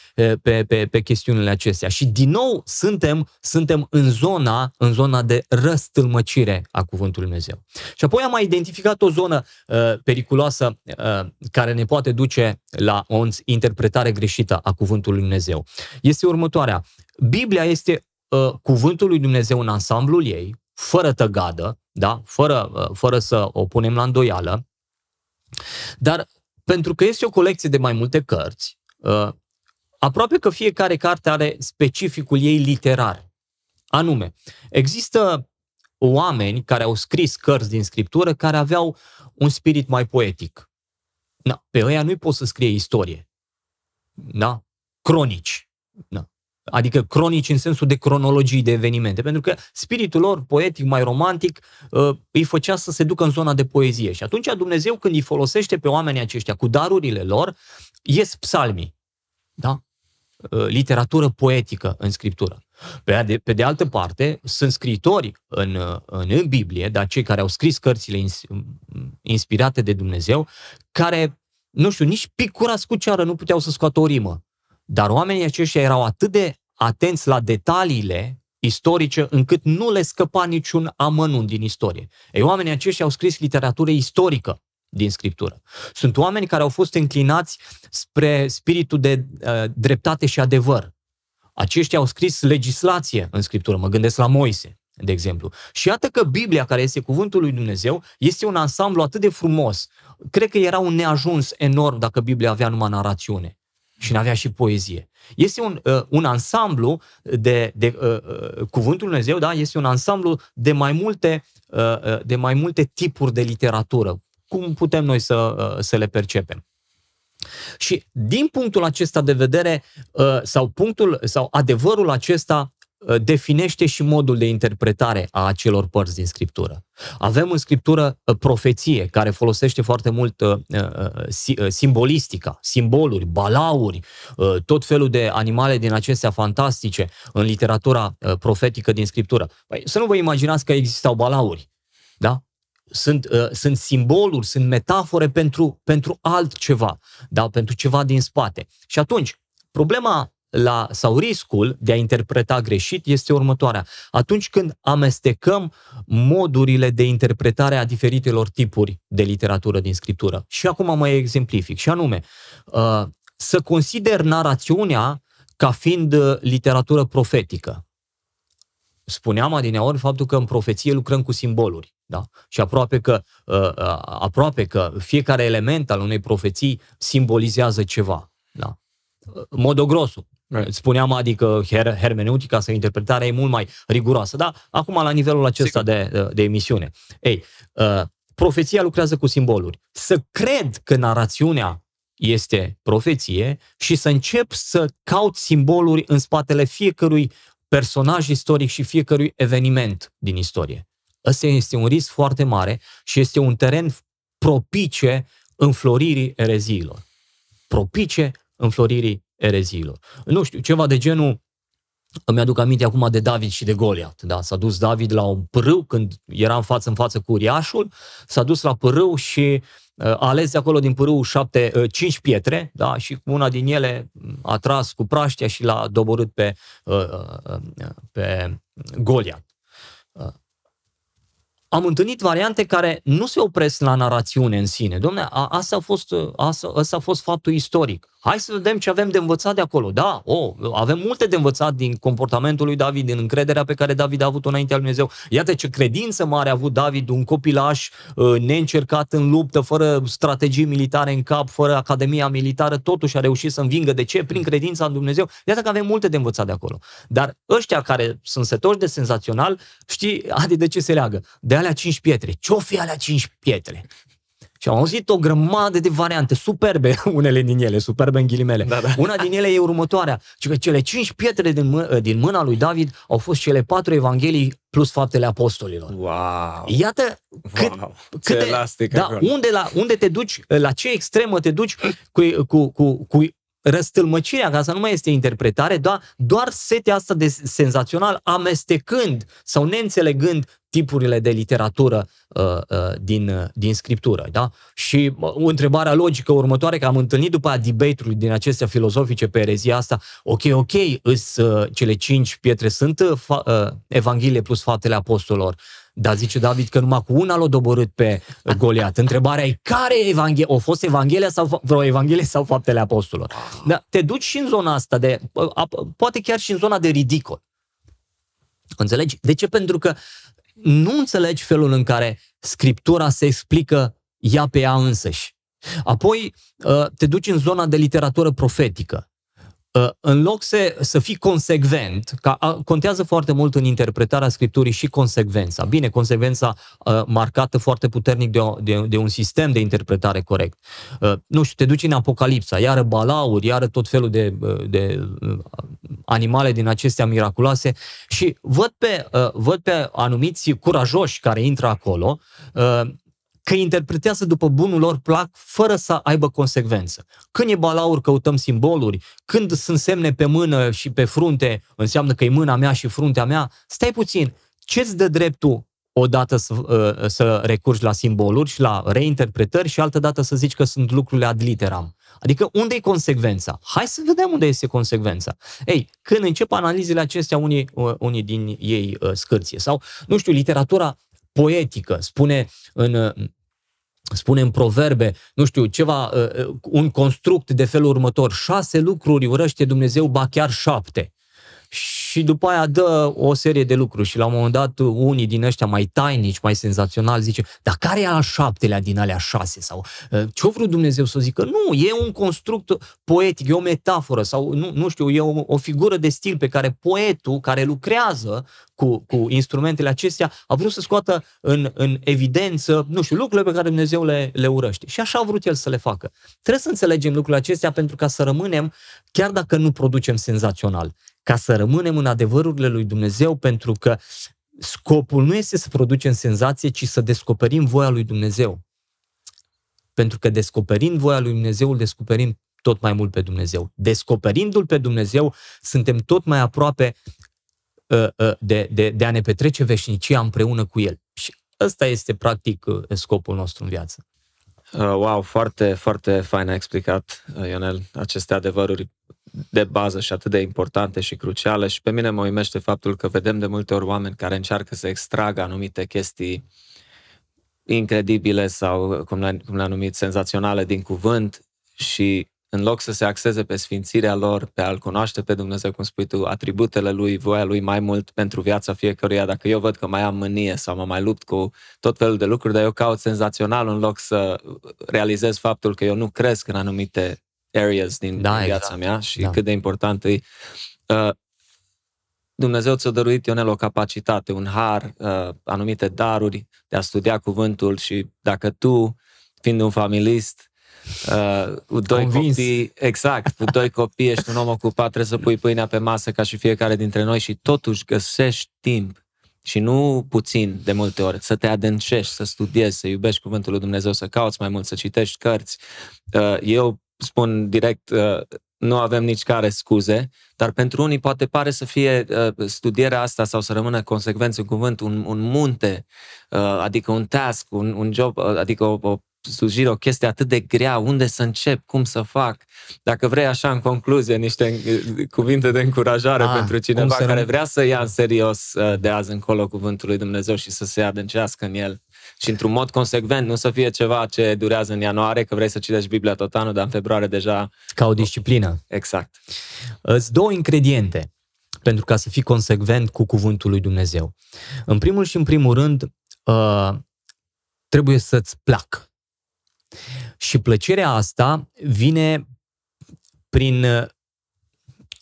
pe, pe, pe chestiunile acestea. Și din nou suntem, suntem în zona, în zona de răstâlmăcire a Cuvântului Dumnezeu. Și apoi am mai identificat o zonă uh, periculoasă uh, care ne poate duce la o interpretare greșită a Cuvântului Dumnezeu. Este următoarea. Biblia este uh, Cuvântul lui Dumnezeu în ansamblul ei, fără tăgadă, da? fără, uh, fără să o punem la îndoială, dar pentru că este o colecție de mai multe cărți, uh, aproape că fiecare carte are specificul ei literar. Anume, există oameni care au scris cărți din scriptură care aveau un spirit mai poetic. Na, pe ăia nu-i poți să scrie istorie. Da? Cronici. Da. Adică cronici în sensul de cronologii de evenimente. Pentru că spiritul lor poetic, mai romantic, uh, îi făcea să se ducă în zona de poezie. Și atunci Dumnezeu, când îi folosește pe oamenii aceștia cu darurile lor, ies psalmii. Da? Uh, literatură poetică în scriptură. Pe de, pe de altă parte, sunt scritori în, în, în Biblie, dar cei care au scris cărțile ins, inspirate de Dumnezeu, care, nu știu, nici picurați cu ceară nu puteau să scoată o rimă. Dar oamenii aceștia erau atât de atenți la detaliile istorice, încât nu le scăpa niciun amănunt din istorie. Ei, oamenii aceștia au scris literatură istorică din Scriptură. Sunt oameni care au fost înclinați spre spiritul de uh, dreptate și adevăr. Aceștia au scris legislație în Scriptură, mă gândesc la Moise, de exemplu. Și iată că Biblia, care este cuvântul lui Dumnezeu, este un ansamblu atât de frumos. Cred că era un neajuns enorm dacă Biblia avea numai narațiune și nu avea și poezie. Este un, uh, un ansamblu de, de uh, uh, cuvântul Dumnezeu, da? Este un ansamblu de mai multe, uh, uh de mai multe tipuri de literatură. Cum putem noi să, uh, să le percepem? Și din punctul acesta de vedere, uh, sau punctul, sau adevărul acesta uh, definește și modul de interpretare a acelor părți din Scriptură. Avem în Scriptură uh, profeție, care folosește foarte mult uh, simbolistica, simboluri, balauri, tot felul de animale din acestea fantastice în literatura profetică din Scriptură. Păi, să nu vă imaginați că existau balauri. Da? Sunt, uh, sunt simboluri, sunt metafore pentru, pentru altceva, da? pentru ceva din spate. Și atunci, problema la, sau riscul de a interpreta greșit este următoarea. Atunci când amestecăm modurile de interpretare a diferitelor tipuri de literatură din scriptură. Și acum mai exemplific, și anume, uh, să consider narațiunea ca fiind uh, literatură profetică. Spuneam adineori faptul că în profeție lucrăm cu simboluri. Da? Și aproape că, uh, uh, aproape că fiecare element al unei profeții simbolizează ceva. Da? Modogrosul. Right. Spuneam, adică her- hermeneutica sau interpretarea e mult mai riguroasă. Da? Acum, la nivelul acesta de, de emisiune. Ei, uh, profeția lucrează cu simboluri. Să cred că narațiunea este profeție și să încep să caut simboluri în spatele fiecărui personaj istoric și fiecărui eveniment din istorie. Ăsta este un risc foarte mare și este un teren propice înfloririi ereziilor. Propice înfloririi ereziilor. Nu știu, ceva de genul îmi aduc aminte acum de David și de Goliat. Da? S-a dus David la un pârâu când era în față în față cu uriașul, s-a dus la pârâu și uh, a ales de acolo din pârâu șapte, uh, cinci pietre da? și cu una din ele a tras cu praștea și l-a doborât pe, uh, pe Goliat am întâlnit variante care nu se opresc la narațiune în sine. Domne, asta a fost, asta, asta a fost faptul istoric. Hai să vedem ce avem de învățat de acolo. Da, oh, avem multe de învățat din comportamentul lui David, din încrederea pe care David a avut-o înaintea lui Dumnezeu. Iată ce credință mare a avut David, un copilaș uh, neîncercat în luptă, fără strategii militare în cap, fără academia militară, totuși a reușit să învingă. De ce? Prin credința în Dumnezeu. Iată că avem multe de învățat de acolo. Dar ăștia care sunt setoși de senzațional, știi, Adi, de ce se leagă? De alea cinci pietre. Ce-o fi alea cinci pietre? Și am auzit o grămadă de variante, superbe, unele din ele, superbe în ghilimele. Da, da. Una din ele e următoarea, ci că cele cinci pietre din, mâ- din mâna lui David au fost cele patru evanghelii plus faptele apostolilor. Wow! Iată cât, wow. cât de, elastic da, unde, la, unde te duci, la ce extremă te duci cu, cu, cu, cu răstâlmăcirea, ca să nu mai este interpretare, doar, doar setea asta de senzațional, amestecând sau neînțelegând tipurile de literatură uh, uh, din, uh, din scriptură. Da? Și uh, o întrebare logică următoare, că am întâlnit după debate-uri din acestea filozofice pe erezia asta, ok, ok, îs, uh, cele cinci pietre sunt uh, fa, uh, Evanghelie plus faptele apostolilor, dar zice David că numai cu una l-a doborât pe Goliat. Întrebarea e care evanghelie? O fost Evanghelia sau vreo Evanghelie sau faptele apostolilor? Da, te duci și în zona asta de, poate chiar și în zona de ridicol. Înțelegi? De ce? Pentru că nu înțelegi felul în care Scriptura se explică ea pe ea însăși. Apoi uh, te duci în zona de literatură profetică. Uh, în loc să, să fii consecvent, ca, contează foarte mult în interpretarea Scripturii și consecvența. Bine, consecvența uh, marcată foarte puternic de, o, de, de un sistem de interpretare corect. Uh, nu știu, te duci în Apocalipsa, iară balauri, iară tot felul de, uh, de uh, animale din acestea miraculoase și văd pe, uh, văd pe anumiți curajoși care intră acolo uh, că interpretează după bunul lor plac fără să aibă consecvență. Când e balaur, căutăm simboluri. Când sunt semne pe mână și pe frunte, înseamnă că e mâna mea și fruntea mea. Stai puțin, ce-ți dă dreptul odată să, uh, să recurgi la simboluri și la reinterpretări și altă dată să zici că sunt lucrurile ad literam. Adică unde e consecvența? Hai să vedem unde este consecvența. Ei, când încep analizele acestea, unii, uh, unii din ei uh, scârție. Sau, nu știu, literatura poetică, spune în, spune în proverbe, nu știu, ceva, uh, un construct de felul următor, șase lucruri urăște Dumnezeu, ba chiar șapte. Și după aia dă o serie de lucruri și la un moment dat unii din ăștia mai tainici, mai senzaționali zice, dar care e al șaptelea din alea șase? Sau ă, ce-o vrut Dumnezeu să zică? Nu, e un construct poetic, e o metaforă sau nu, nu știu, e o, o figură de stil pe care poetul care lucrează cu, cu instrumentele acestea a vrut să scoată în, în evidență, nu știu, lucrurile pe care Dumnezeu le, le urăște. Și așa a vrut El să le facă. Trebuie să înțelegem lucrurile acestea pentru ca să rămânem, chiar dacă nu producem senzațional, ca să rămânem în adevărurile lui Dumnezeu, pentru că scopul nu este să producem senzație, ci să descoperim voia lui Dumnezeu. Pentru că descoperind voia lui Dumnezeu, îl descoperim tot mai mult pe Dumnezeu. Descoperindu-L pe Dumnezeu, suntem tot mai aproape uh, uh, de, de, de a ne petrece veșnicia împreună cu El. Și ăsta este, practic, uh, scopul nostru în viață. Wow, foarte, foarte fain a explicat, Ionel, aceste adevăruri de bază și atât de importante și cruciale și pe mine mă uimește faptul că vedem de multe ori oameni care încearcă să extragă anumite chestii incredibile sau, cum le-a, cum le numit, senzaționale din cuvânt și în loc să se axeze pe sfințirea lor, pe a-L cunoaște pe Dumnezeu, cum spui tu, atributele Lui, voia Lui mai mult pentru viața fiecăruia, dacă eu văd că mai am mânie sau mă mai lupt cu tot felul de lucruri, dar eu caut senzațional în loc să realizez faptul că eu nu cresc în anumite areas din da, viața exact. mea și da. cât de important e. Uh, Dumnezeu ți-a dăruit, Ionel, o capacitate, un har, uh, anumite daruri de a studia cuvântul și dacă tu, fiind un familist, Uh, cu doi Convins. copii, exact, cu doi copii, ești un om ocupat, trebuie să pui pâinea pe masă ca și fiecare dintre noi și totuși găsești timp și nu puțin de multe ori, să te adâncești, să studiezi, să iubești Cuvântul lui Dumnezeu, să cauți mai mult, să citești cărți. Uh, eu spun direct, uh, nu avem nici care scuze, dar pentru unii poate pare să fie uh, studierea asta sau să rămână consecvență în cuvânt un, un munte, uh, adică un task, un, un job, uh, adică o, o slujire, o chestie atât de grea, unde să încep, cum să fac. Dacă vrei așa în concluzie niște cuvinte de încurajare ah, pentru cineva care vrea să ia în serios uh, de azi încolo cuvântul lui Dumnezeu și să se adâncească în el și într-un mod consecvent, nu să fie ceva ce durează în ianuarie, că vrei să citești Biblia tot anul, dar în februarie deja... Ca o disciplină. Exact. Îți două ingrediente pentru ca să fii consecvent cu cuvântul lui Dumnezeu. În primul și în primul rând, uh, trebuie să-ți placă și plăcerea asta vine prin uh,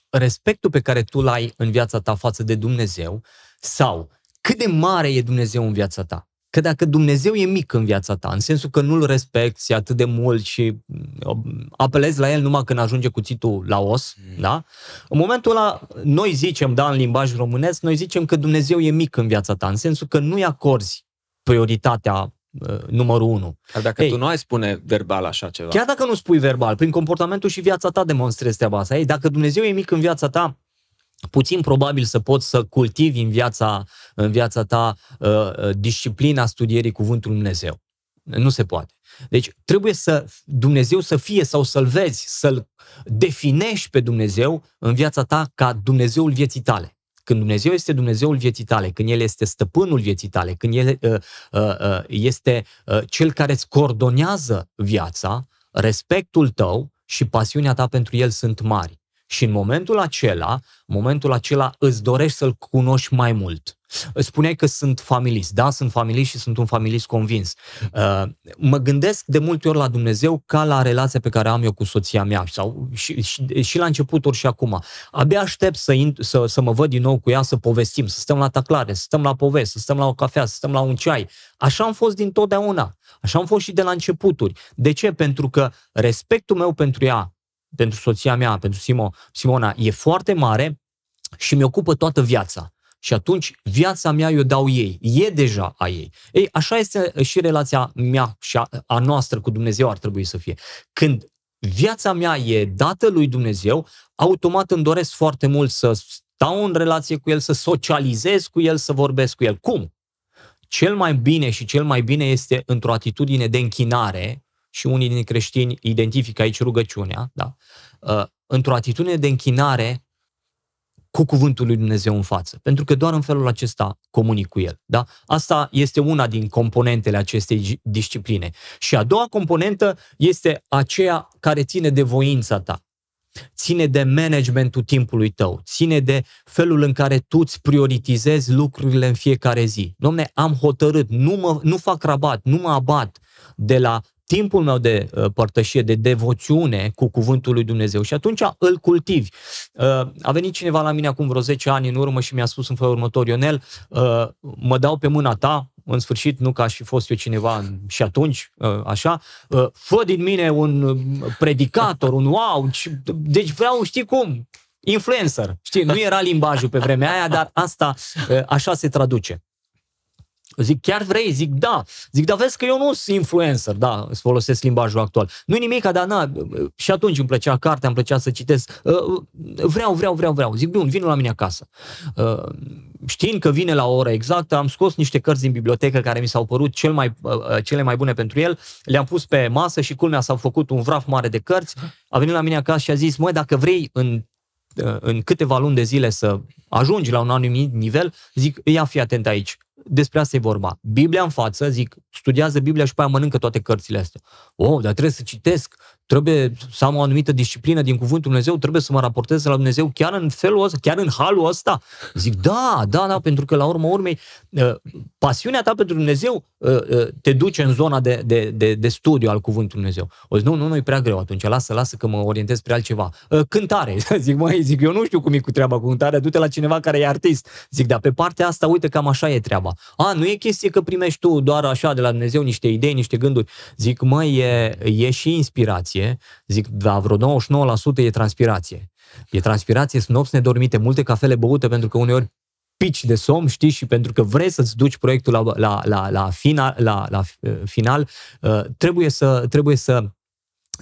respectul pe care tu l-ai în viața ta față de Dumnezeu sau cât de mare e Dumnezeu în viața ta. Că dacă Dumnezeu e mic în viața ta, în sensul că nu-L respecti atât de mult și uh, apelezi la El numai când ajunge cuțitul la os, mm. da? În momentul ăla, noi zicem, da, în limbaj românesc, noi zicem că Dumnezeu e mic în viața ta, în sensul că nu-i acorzi prioritatea Uh, numărul unu. Dar dacă Ei, tu nu ai spune verbal așa ceva. Chiar dacă nu spui verbal, prin comportamentul și viața ta demonstrezi treaba asta. Ei, dacă Dumnezeu e mic în viața ta, puțin probabil să poți să cultivi în viața, în viața ta uh, uh disciplina studierii cuvântului Dumnezeu. Nu se poate. Deci trebuie să Dumnezeu să fie sau să-L vezi, să-L definești pe Dumnezeu în viața ta ca Dumnezeul vieții tale. Când Dumnezeu este Dumnezeul vieții tale, când El este stăpânul vieții tale, când El uh, uh, uh, este uh, Cel care îți coordonează viața, respectul tău și pasiunea ta pentru El sunt mari. Și în momentul acela, în momentul acela îți dorești să-L cunoști mai mult. Spuneai că sunt familist. Da, sunt familist și sunt un familist convins. Uh, mă gândesc de multe ori la Dumnezeu ca la relația pe care am eu cu soția mea sau și, și, și la începuturi și acum. Abia aștept să, să, să mă văd din nou cu ea, să povestim, să stăm la taclare, să stăm la povesti, să stăm la o cafea, să stăm la un ceai. Așa am fost din totdeauna. Așa am fost și de la începuturi. De ce? Pentru că respectul meu pentru ea, pentru soția mea, pentru Simo, Simona, e foarte mare și mi ocupă toată viața. Și atunci viața mea eu dau ei. E deja a ei. Ei, așa este și relația mea și a, a noastră cu Dumnezeu ar trebui să fie. Când viața mea e dată lui Dumnezeu, automat îmi doresc foarte mult să stau în relație cu El, să socializez cu El, să vorbesc cu El. Cum? Cel mai bine și cel mai bine este într-o atitudine de închinare, și unii din creștini identifică aici rugăciunea, da? Uh, într-o atitudine de închinare cu cuvântul lui Dumnezeu în față. Pentru că doar în felul acesta comunic cu el. Da? Asta este una din componentele acestei discipline. Și a doua componentă este aceea care ține de voința ta. Ține de managementul timpului tău, ține de felul în care tu îți prioritizezi lucrurile în fiecare zi. Domne, am hotărât, nu, mă, nu fac rabat, nu mă abat de la timpul meu de uh, părtășie, de devoțiune cu cuvântul lui Dumnezeu și atunci îl cultivi. Uh, a venit cineva la mine acum vreo 10 ani în urmă și mi-a spus în felul următor, Ionel, uh, mă dau pe mâna ta, în sfârșit, nu ca aș fi fost eu cineva și atunci, așa, fă din mine un predicator, un wow, deci vreau, știi cum, influencer. Știi, nu era limbajul pe vremea aia, dar asta uh, așa se traduce. Zic, chiar vrei? Zic, da. Zic, dar vezi că eu nu sunt influencer, da, să folosesc limbajul actual. nu nimic, dar na, și atunci îmi plăcea cartea, îmi plăcea să citesc. Uh, vreau, vreau, vreau, vreau. Zic, bun, vin la mine acasă. Uh, știind că vine la o oră exactă, am scos niște cărți din bibliotecă care mi s-au părut cel mai, uh, cele mai bune pentru el, le-am pus pe masă și culmea s-au făcut un vraf mare de cărți. A venit la mine acasă și a zis, măi, dacă vrei în în câteva luni de zile să ajungi la un anumit nivel, zic, ia fi atent aici despre asta e vorba. Biblia în față, zic, studiază Biblia și pe aia mănâncă toate cărțile astea. Oh, dar trebuie să citesc, trebuie să am o anumită disciplină din Cuvântul Dumnezeu, trebuie să mă raportez la Dumnezeu chiar în felul ăsta, chiar în halul ăsta. Zic, da, da, da, pentru că la urmă urmei, uh, pasiunea ta pentru Dumnezeu uh, uh, te duce în zona de, de, de, de studiu al Cuvântului Dumnezeu. O zic, nu, nu, nu e prea greu atunci, lasă, lasă că mă orientez spre altceva. Cântare. Zic, măi, zic, eu nu știu cum e cu treaba cu cântare, du-te la cineva care e artist. Zic, dar pe partea asta, uite, cam așa e treaba. A, nu e chestie că primești tu doar așa de la Dumnezeu niște idei, niște gânduri. Zic, măi, e, e și inspirație transpirație, zic, da, vreo 99% e transpirație. E transpirație, sunt nopți nedormite, multe cafele băute pentru că uneori pici de somn, știi, și pentru că vrei să-ți duci proiectul la, la, la, la, final, la, la uh, final, uh, trebuie să, trebuie să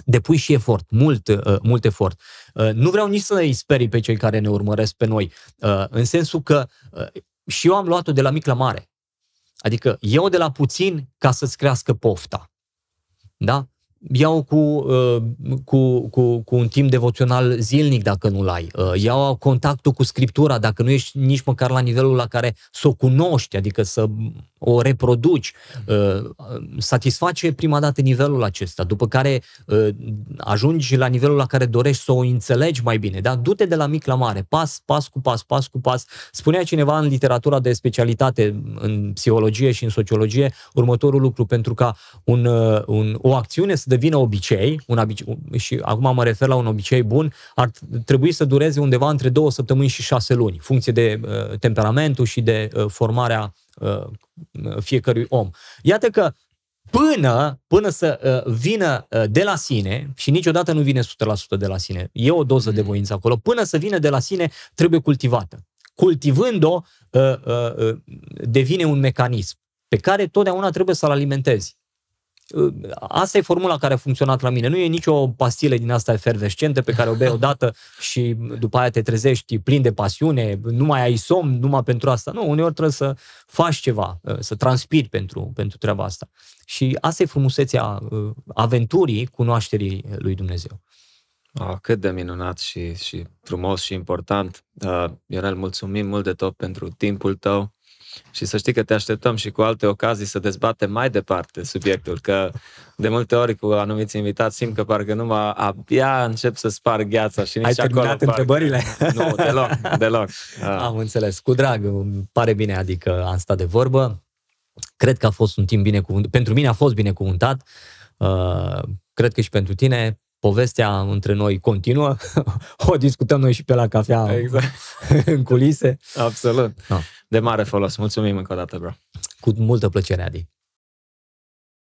depui și efort, mult, uh, mult efort. Nu vreau nici să îi sperii pe cei care ne urmăresc pe noi, în sensul că și eu am luat-o de la mic la mare. Adică eu de la puțin ca să-ți crească pofta. Da? Iau cu, uh, cu, cu, cu un timp devoțional zilnic dacă nu-l ai, uh, iau contactul cu Scriptura dacă nu ești nici măcar la nivelul la care să o cunoști, adică să o reproduci, uh, satisface prima dată nivelul acesta, după care ajungi la nivelul la care dorești să o înțelegi mai bine, da? Du-te de la mic la mare, pas, pas cu pas, pas cu pas. Spunea cineva în literatura de specialitate, în psihologie și în sociologie, următorul lucru, pentru ca un, un, o acțiune să devină obicei, un obicei, și acum mă refer la un obicei bun, ar trebui să dureze undeva între două săptămâni și șase luni, funcție de uh, temperamentul și de uh, formarea uh, fiecărui om. Iată că până, până să uh, vină uh, de la sine, și niciodată nu vine 100% de la sine, e o doză de voință acolo, până să vină de la sine, trebuie cultivată. Cultivând-o, uh, uh, uh, devine un mecanism pe care totdeauna trebuie să-l alimentezi. Asta e formula care a funcționat la mine. Nu e nicio pastilă din asta efervescentă pe care o bei odată și după aia te trezești plin de pasiune, nu mai ai somn numai pentru asta. Nu, uneori trebuie să faci ceva, să transpiri pentru, pentru treaba asta. Și asta e frumusețea uh, aventurii cunoașterii lui Dumnezeu. Oh, cât de minunat și, și frumos și important. Uh, Ionel, mulțumim mult de tot pentru timpul tău și să știi că te așteptăm și cu alte ocazii să dezbatem mai departe subiectul, că de multe ori cu anumiți invitați simt că parcă numai abia încep să spar gheața și nici Ai terminat acolo întrebările? Parcă... Nu, deloc, deloc. Am înțeles, cu drag, îmi pare bine, adică am stat de vorbă. Cred că a fost un timp binecuvântat. Pentru mine a fost binecuvântat. Uh, cred că și pentru tine povestea între noi continuă, o discutăm noi și pe la cafea exact. în culise. Absolut. No. De mare folos. Mulțumim încă o dată, bro. Cu multă plăcere, Adi.